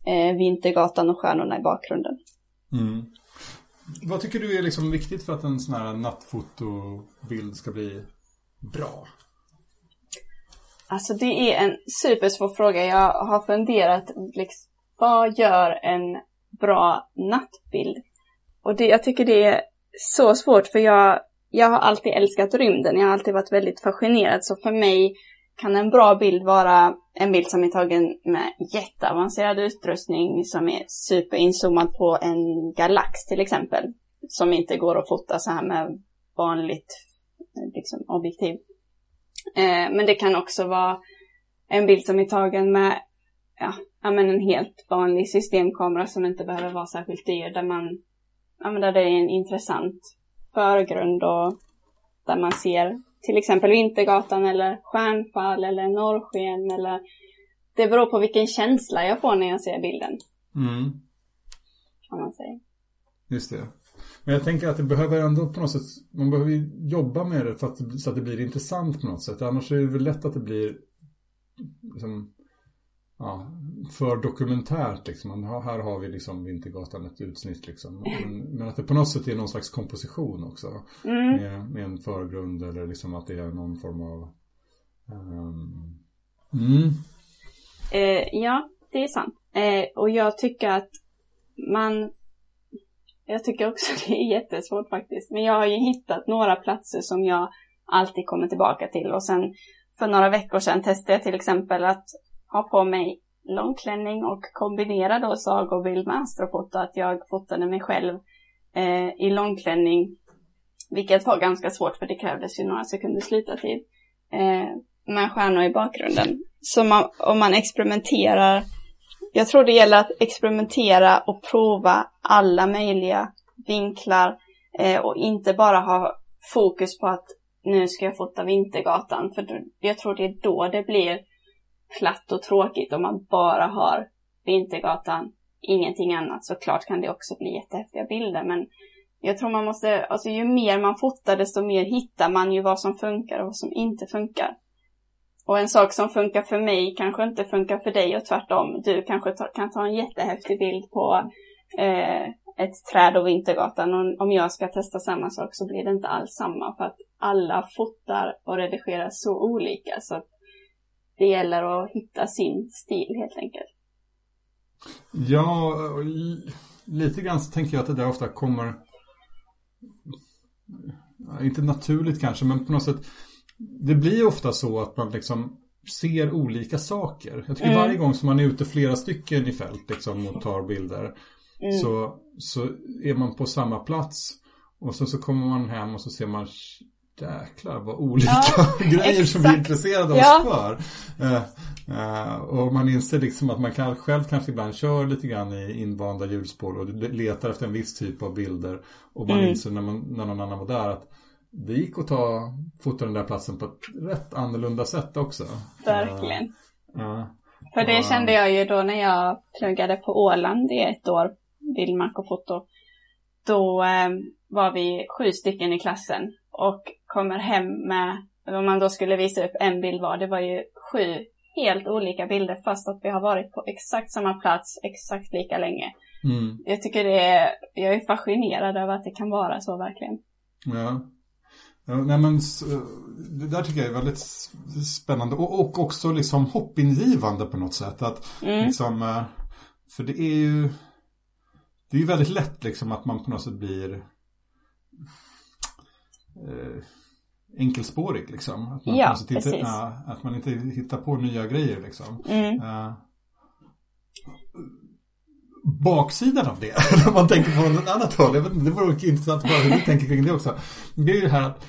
eh, Vintergatan och stjärnorna i bakgrunden. Mm. Vad tycker du är liksom viktigt för att en sån här nattfotobild ska bli bra? Alltså det är en supersvår fråga. Jag har funderat, liksom, vad gör en bra nattbild? Och det, jag tycker det är så svårt för jag, jag har alltid älskat rymden. Jag har alltid varit väldigt fascinerad. Så för mig kan en bra bild vara en bild som är tagen med jätteavancerad utrustning som är superinzoomad på en galax till exempel. Som inte går att fota så här med vanligt eh, liksom, objektiv. Eh, men det kan också vara en bild som är tagen med ja, men en helt vanlig systemkamera som inte behöver vara särskilt dyr. Där, man, ja, men där det är en intressant förgrund och där man ser till exempel Vintergatan eller stjärnfall eller norrsken eller det beror på vilken känsla jag får när jag ser bilden. Mm. Kan man säga. Just det. Men jag tänker att det behöver ändå på något sätt, man behöver jobba med det för att, så att det blir intressant på något sätt. Annars är det väl lätt att det blir liksom, ja, för dokumentärt liksom. Här har vi liksom Vintergatan ett utsnitt liksom. Men, men, att det på något sätt är någon slags komposition också. Mm. Med, med, en förgrund eller liksom att det är någon form av um... mm. eh, Ja, det är sant. Eh, och jag tycker att man jag tycker också det är jättesvårt faktiskt. Men jag har ju hittat några platser som jag alltid kommer tillbaka till. Och sen för några veckor sedan testade jag till exempel att ha på mig långklänning och kombinera då sagobild med astrofoto. Att jag fotade mig själv eh, i långklänning. Vilket var ganska svårt för det krävdes ju några sekunders slutartid. Eh, med stjärnor i bakgrunden. Så man, om man experimenterar jag tror det gäller att experimentera och prova alla möjliga vinklar eh, och inte bara ha fokus på att nu ska jag fota Vintergatan. För jag tror det är då det blir platt och tråkigt om man bara har Vintergatan, ingenting annat. Såklart kan det också bli jättehäftiga bilder men jag tror man måste, alltså ju mer man fotar desto mer hittar man ju vad som funkar och vad som inte funkar. Och en sak som funkar för mig kanske inte funkar för dig och tvärtom. Du kanske ta, kan ta en jättehäftig bild på eh, ett träd och Vintergatan. Och om jag ska testa samma sak så blir det inte alls samma. För att alla fotar och redigerar så olika. Så att det gäller att hitta sin stil helt enkelt. Ja, lite grann så tänker jag att det där ofta kommer inte naturligt kanske, men på något sätt det blir ofta så att man liksom ser olika saker. Jag tycker mm. varje gång som man är ute flera stycken i fält liksom, och tar bilder mm. så, så är man på samma plats och så, så kommer man hem och så ser man jäklar vad olika ja, grejer exakt. som vi är intresserade av ja. oss för. Uh, uh, och man inser liksom att man kan, själv kanske ibland kör lite grann i invanda hjulspår och letar efter en viss typ av bilder. Och man mm. inser när, man, när någon annan var där att det gick att ta fota den där platsen på ett rätt annorlunda sätt också. Verkligen. Ja. För det kände jag ju då när jag pluggade på Åland i ett år, bildmark och foto. Då eh, var vi sju stycken i klassen och kommer hem med, om man då skulle visa upp en bild var, det var ju sju helt olika bilder fast att vi har varit på exakt samma plats exakt lika länge. Mm. Jag tycker det är, jag är fascinerad över att det kan vara så verkligen. Ja. Nej men det där tycker jag är väldigt spännande och, och också liksom hoppingivande på något sätt. Att mm. liksom, eh, för det är ju Det är ju väldigt lätt liksom att man på något sätt blir eh, enkelspårig liksom. Att man, ja, precis. Inte, ja, att man inte hittar på nya grejer liksom. Mm. Uh, baksidan av det, om man tänker på något annat håll, jag vet inte, det vore intressant att höra hur du tänker kring det också. Det är ju det här att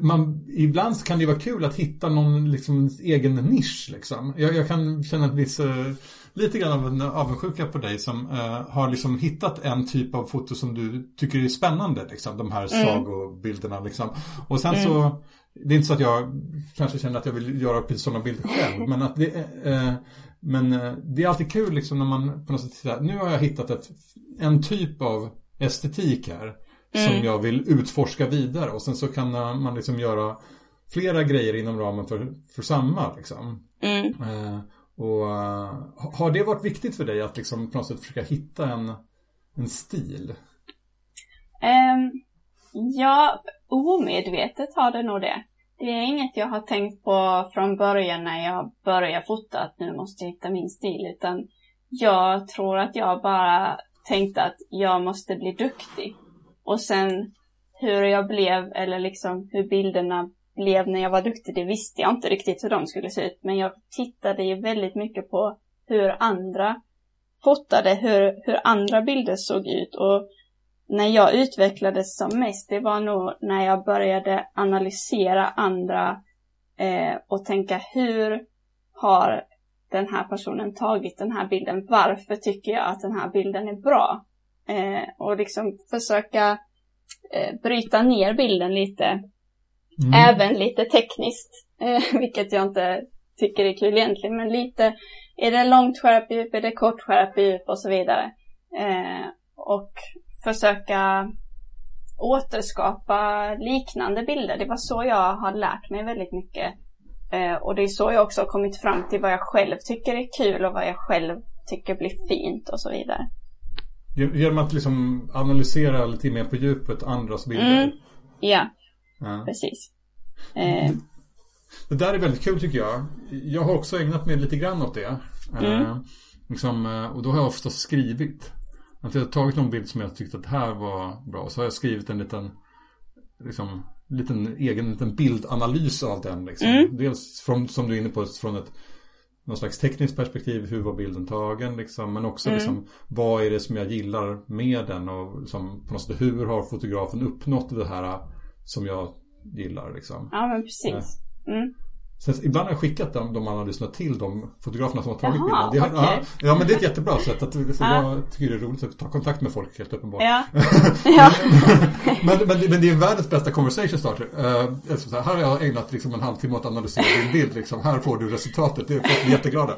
man, ibland så kan det vara kul att hitta någon liksom, egen nisch. Liksom. Jag, jag kan känna ett viss, uh, lite grann av en avundsjuka på dig som uh, har liksom hittat en typ av foto som du tycker är spännande. Liksom, de här mm. sagobilderna. Liksom. Och sen mm. så, det är inte så att jag kanske känner att jag vill göra sådana bilder själv. men att det, uh, men det är alltid kul liksom när man på något sätt säger nu har jag hittat ett, en typ av estetik här mm. som jag vill utforska vidare och sen så kan man liksom göra flera grejer inom ramen för, för samma liksom. Mm. Eh, och uh, har det varit viktigt för dig att liksom på något sätt försöka hitta en, en stil? Um, ja, omedvetet har det nog det. Det är inget jag har tänkt på från början när jag började fota att nu måste jag hitta min stil utan jag tror att jag bara tänkte att jag måste bli duktig. Och sen hur jag blev eller liksom hur bilderna blev när jag var duktig, det visste jag inte riktigt hur de skulle se ut. Men jag tittade ju väldigt mycket på hur andra fotade, hur, hur andra bilder såg ut. Och när jag utvecklades som mest, det var nog när jag började analysera andra eh, och tänka hur har den här personen tagit den här bilden? Varför tycker jag att den här bilden är bra? Eh, och liksom försöka eh, bryta ner bilden lite. Mm. Även lite tekniskt, eh, vilket jag inte tycker är kul egentligen, men lite är det långt skärpedjup, är det kort skärpedjup och så vidare. Eh, och försöka återskapa liknande bilder. Det var så jag har lärt mig väldigt mycket. Eh, och det är så jag också har kommit fram till vad jag själv tycker är kul och vad jag själv tycker blir fint och så vidare. Genom att liksom analysera lite mer på djupet andras bilder? Mm. Ja, ja, precis. Eh. Det där är väldigt kul tycker jag. Jag har också ägnat mig lite grann åt det. Mm. Eh, liksom, eh, och då har jag ofta skrivit. Att jag har tagit någon bild som jag tyckte att det här var bra. Så har jag skrivit en liten, liksom, liten egen liten bildanalys av den. Liksom. Mm. Dels från, som du är inne på, från ett någon slags tekniskt perspektiv, hur var bilden tagen liksom, men också mm. liksom, vad är det som jag gillar med den och liksom, på något sätt, hur har fotografen uppnått det här som jag gillar liksom. Ja men precis. Mm. Sen, ibland har jag skickat de, de man har lyssnat till, de fotograferna som har tagit Jaha, bilden. Det, okay. ja, ja, men det är ett jättebra sätt. Att, ja. Jag tycker det är roligt att ta kontakt med folk helt uppenbart. Ja. ja. men, men, men, det är världens bästa conversation starter. Uh, här har jag ägnat liksom en halvtimme åt att analysera din bild. Liksom. Här får du resultatet. Det är folk blir jätteglada.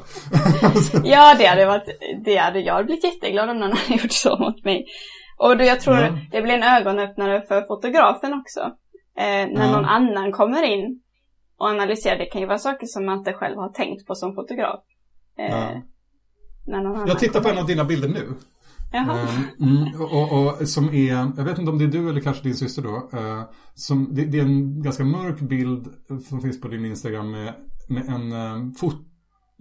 ja, det hade, varit, det hade jag blivit jätteglad om någon hade gjort så mot mig. Och då jag tror ja. det blir en ögonöppnare för fotografen också. Eh, när någon annan kommer in och analysera. Det kan ju vara saker som man inte själv har tänkt på som fotograf. Eh, ja. Jag tittar på en av dina bilder nu. Eh, mm, och, och, som är, jag vet inte om det är du eller kanske din syster då. Eh, som, det, det, är en ganska mörk bild som finns på din Instagram med, med en, eh, fot,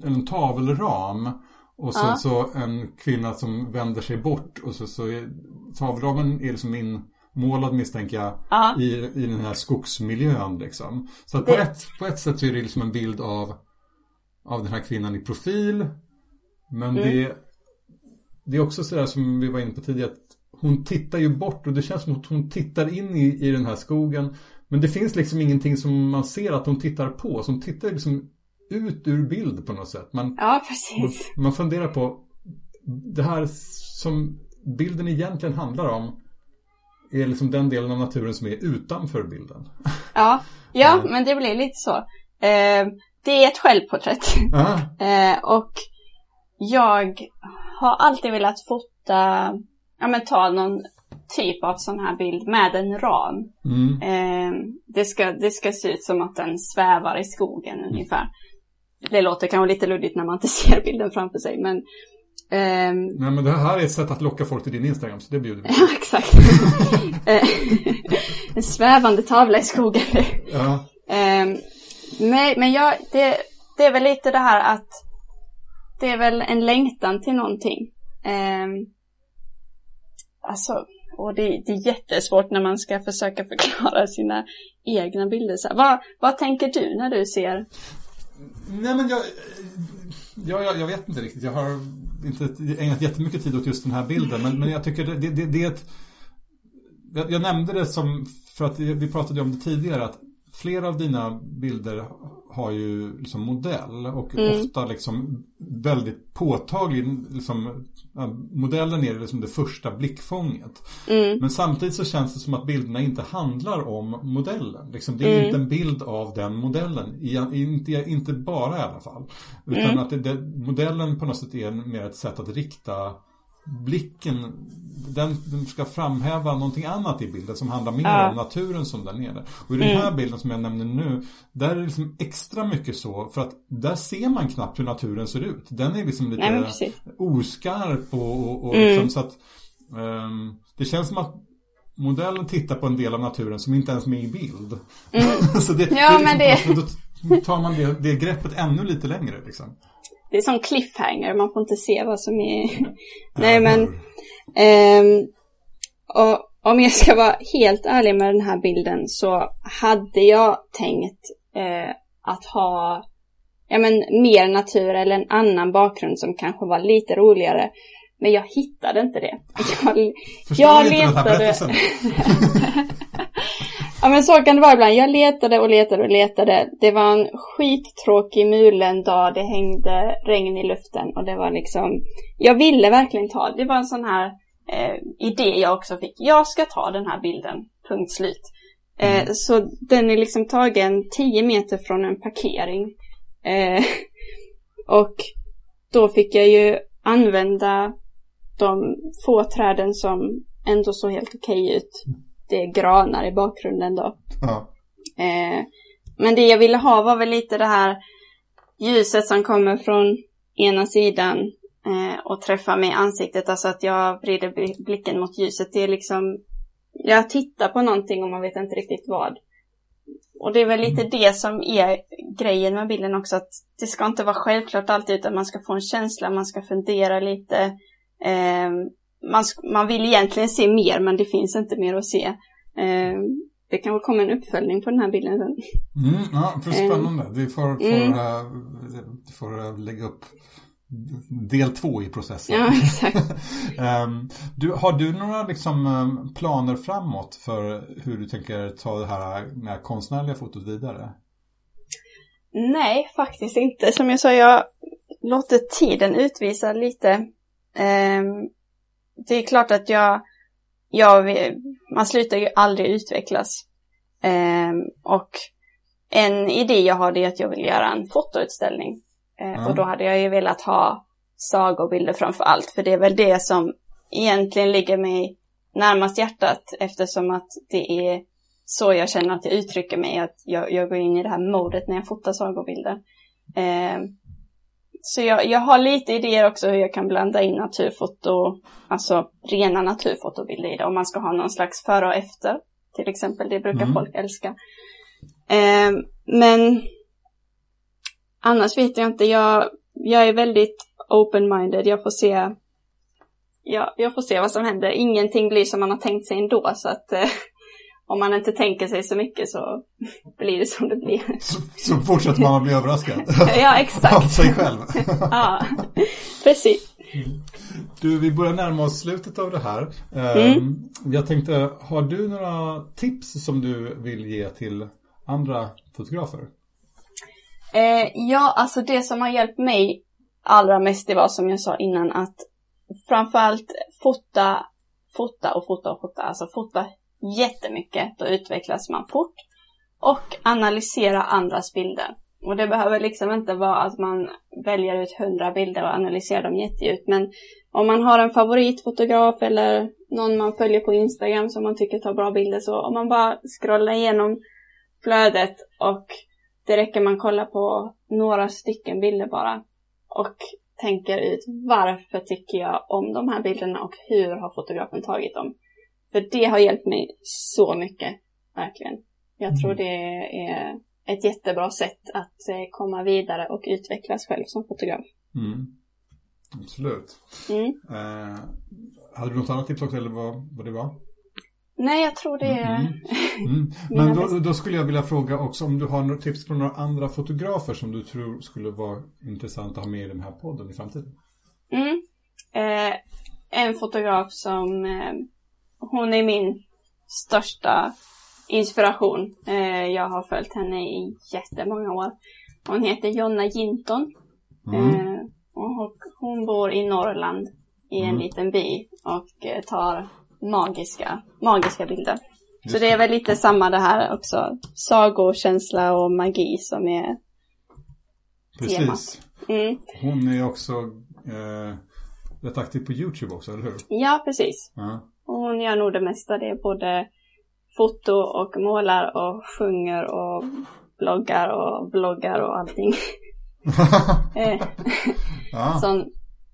en tavelram. Och så, ja. så en kvinna som vänder sig bort och så, så är tavelramen är liksom in målad misstänker jag i, i den här skogsmiljön liksom. Så att på, ett, på ett sätt så är det liksom en bild av, av den här kvinnan i profil. Men mm. det, det är också sådär som vi var inne på tidigare att hon tittar ju bort och det känns som att hon tittar in i, i den här skogen. Men det finns liksom ingenting som man ser att hon tittar på. Så hon tittar liksom ut ur bild på något sätt. Man, ja, precis. Man, man funderar på det här som bilden egentligen handlar om är liksom den delen av naturen som är utanför bilden. Ja, ja men det blir lite så. Eh, det är ett självporträtt. eh, och jag har alltid velat fota, ja men ta någon typ av sån här bild med en ram. Mm. Eh, det, ska, det ska se ut som att den svävar i skogen mm. ungefär. Det låter kanske lite luddigt när man inte ser bilden framför sig men Um, Nej men det här är ett sätt att locka folk till din Instagram så det bjuder vi Ja exakt. En svävande tavla i skogen. ja. Um, nej men jag, det, det är väl lite det här att det är väl en längtan till någonting. Um, alltså, och det, det, är jättesvårt när man ska försöka förklara sina egna bilder. Så vad, vad tänker du när du ser? Nej men jag, Ja, jag, jag vet inte riktigt. Jag har inte ägnat jättemycket tid åt just den här bilden. Men, men jag tycker det, det, det är ett... Jag, jag, nämnde det som, för att vi pratade om det tidigare, att flera av dina bilder har ju liksom modell och mm. ofta liksom väldigt påtaglig, liksom, modellen är liksom det första blickfånget. Mm. Men samtidigt så känns det som att bilderna inte handlar om modellen. Liksom, det är mm. inte en bild av den modellen, inte, inte bara i alla fall. Utan mm. att det, det, modellen på något sätt är mer ett sätt att rikta blicken, den, den, ska framhäva någonting annat i bilden som handlar mer ja. om naturen som där nere. Och i den här mm. bilden som jag nämner nu, där är det liksom extra mycket så, för att där ser man knappt hur naturen ser ut. Den är liksom lite Nej, oskarp och, och, och mm. liksom så att um, det känns som att modellen tittar på en del av naturen som inte ens är med i bild. Mm. så det, ja, det är liksom, men det... Då tar man det, det greppet ännu lite längre liksom det är som cliffhanger, man får inte se vad som är... Nej men... Um, och om jag ska vara helt ärlig med den här bilden så hade jag tänkt eh, att ha ja, men, mer natur eller en annan bakgrund som kanske var lite roligare. Men jag hittade inte det. Jag, jag letade. ja men så kan det vara ibland. Jag letade och letade och letade. Det var en skittråkig mulen dag. Det hängde regn i luften och det var liksom. Jag ville verkligen ta. Det var en sån här eh, idé jag också fick. Jag ska ta den här bilden. Punkt slut. Eh, mm. Så den är liksom tagen 10 meter från en parkering. Eh, och då fick jag ju använda de få träden som ändå såg helt okej ut. Det är granar i bakgrunden då. Ja. Eh, men det jag ville ha var väl lite det här ljuset som kommer från ena sidan eh, och träffar mig i ansiktet. Alltså att jag vrider blicken mot ljuset. Det är liksom, jag tittar på någonting och man vet inte riktigt vad. Och det är väl lite mm. det som är grejen med bilden också, att det ska inte vara självklart alltid, utan man ska få en känsla, man ska fundera lite. Eh, man, man vill egentligen se mer, men det finns inte mer att se. Eh, det kan väl komma en uppföljning på den här bilden sen. Mm, ja, för spännande. Vi får, får, mm. uh, får uh, lägga upp del två i processen. Ja, exakt. um, du, har du några liksom, planer framåt för hur du tänker ta det här med konstnärliga fotot vidare? Nej, faktiskt inte. Som jag sa, jag låter tiden utvisa lite. Um, det är klart att jag, jag, man slutar ju aldrig utvecklas. Um, och en idé jag har är att jag vill göra en fotoutställning Mm. Och då hade jag ju velat ha sagobilder framför allt, för det är väl det som egentligen ligger mig närmast hjärtat eftersom att det är så jag känner att jag uttrycker mig, att jag, jag går in i det här modet när jag fotar sagobilder. Eh, så jag, jag har lite idéer också hur jag kan blanda in naturfoto, alltså rena naturfotobilder i det, om man ska ha någon slags före och efter, till exempel. Det brukar mm. folk älska. Eh, men Annars vet jag inte, jag, jag är väldigt open-minded, jag får se ja, jag får se vad som händer. Ingenting blir som man har tänkt sig ändå, så att eh, om man inte tänker sig så mycket så blir det som det blir. Så, så fortsätter man att bli överraskad? ja, exakt. Av sig själv? ja, precis. Du, vi börjar närma oss slutet av det här. Mm. Ehm, jag tänkte, har du några tips som du vill ge till andra fotografer? Eh, ja, alltså det som har hjälpt mig allra mest det var som jag sa innan att framförallt fota, fota och fota och fota. Alltså fota jättemycket, då utvecklas man fort. Och analysera andras bilder. Och det behöver liksom inte vara att man väljer ut hundra bilder och analyserar dem jättedjupt. Men om man har en favoritfotograf eller någon man följer på Instagram som man tycker tar bra bilder så om man bara scrollar igenom flödet och det räcker man kolla på några stycken bilder bara och tänker ut varför tycker jag om de här bilderna och hur har fotografen tagit dem. För det har hjälpt mig så mycket, verkligen. Jag mm. tror det är ett jättebra sätt att eh, komma vidare och utvecklas själv som fotograf. Mm. Absolut. Mm. Eh, hade du något annat tips också eller vad, vad det var? Nej, jag tror det är... Mm. Mm. Men då, då, skulle jag vilja fråga också om du har några tips på några andra fotografer som du tror skulle vara intressant att ha med i den här podden i framtiden? Mm. Eh, en fotograf som... Hon är min största inspiration. Eh, jag har följt henne i jättemånga år. Hon heter Jonna Ginton. Mm. Eh, och hon bor i Norrland i en mm. liten by och eh, tar magiska, magiska bilder. Just så det är väl lite samma det här också. Sagokänsla och magi som är Precis. temat. Mm. Hon är också eh, rätt aktiv på YouTube också, eller hur? Ja, precis. Ja. Hon gör nog det mesta. Det är både foto och målar och sjunger och bloggar och vloggar och allting. eh, ja. Sån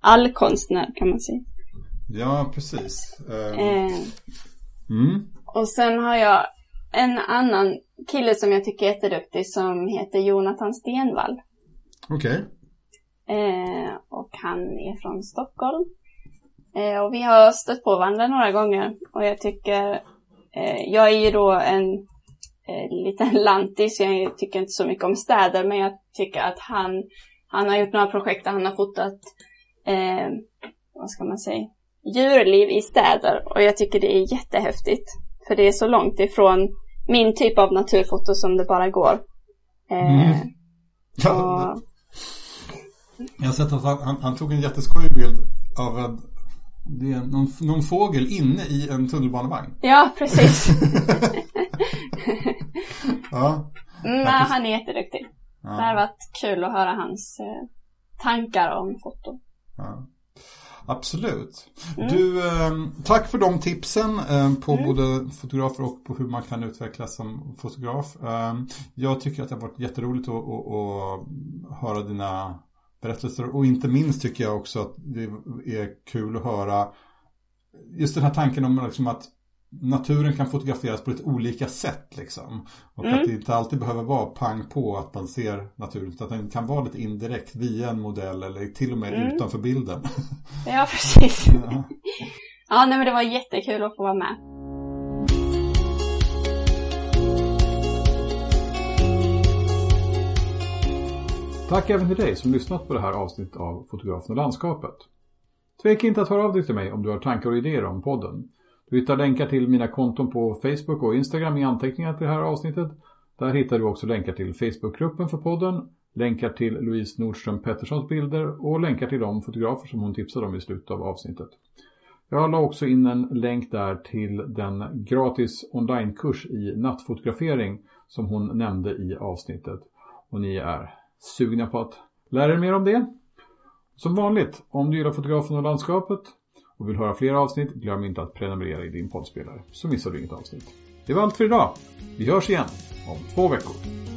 allkonstnär kan man säga. Ja, precis. Um, eh, mm. Och sen har jag en annan kille som jag tycker är jätteduktig som heter Jonathan Stenvall. Okej. Okay. Eh, och han är från Stockholm. Eh, och vi har stött på varandra några gånger och jag tycker, eh, jag är ju då en eh, liten lantis, jag tycker inte så mycket om städer, men jag tycker att han, han har gjort några projekt där han har fotat, eh, vad ska man säga, djurliv i städer och jag tycker det är jättehäftigt. För det är så långt ifrån min typ av naturfoto som det bara går. Eh, Mm. Ja, jag har sett att han, han, han tog en jätteskojig bild av en, det är någon, någon fågel inne i en tunnelbanevagn. Ja, precis. Ja, Mm, nej, han är jätteduktig. Det har ja, varit kul att höra hans eh, tankar om foto. ja. Absolut. Mm. Du, eh, tack för de tipsen eh, på Mm. både fotografer och på hur man kan utvecklas som fotograf. Eh, jag tycker att det har varit jätteroligt att, att, att höra dina berättelser och inte minst tycker jag också att det är kul att höra just den här tanken om liksom att naturen kan fotograferas på lite olika sätt liksom. Och Mm. att det inte alltid behöver vara pang på att man ser naturen utan att den kan vara lite indirekt via en modell eller till och med Mm. utanför bilden. Ja, precis. Ja. Ja, nej men det var jättekul att få vara med. Tack även till dig som lyssnat på det här avsnittet av Fotografen och landskapet. Tveka inte att höra av dig till mig om du har tankar och idéer om podden. Du hittar länkar till mina konton på Facebook och Instagram i anteckningarna till det här avsnittet. Där hittar du också länkar till Facebookgruppen för podden, länkar till Louise Nordström Petterssons bilder och länkar till de fotografer som hon tipsade om i slutet av avsnittet. Jag la också in en länk där till den gratis onlinekurs i nattfotografering som hon nämnde i avsnittet. Och ni är sugna på att lära er mer om det? Som vanligt, om du gillar fotografen och landskapet och vill höra fler avsnitt, glöm inte att prenumerera i din poddspelare så missar du inget avsnitt. Det var allt för idag. Vi hörs igen om två veckor.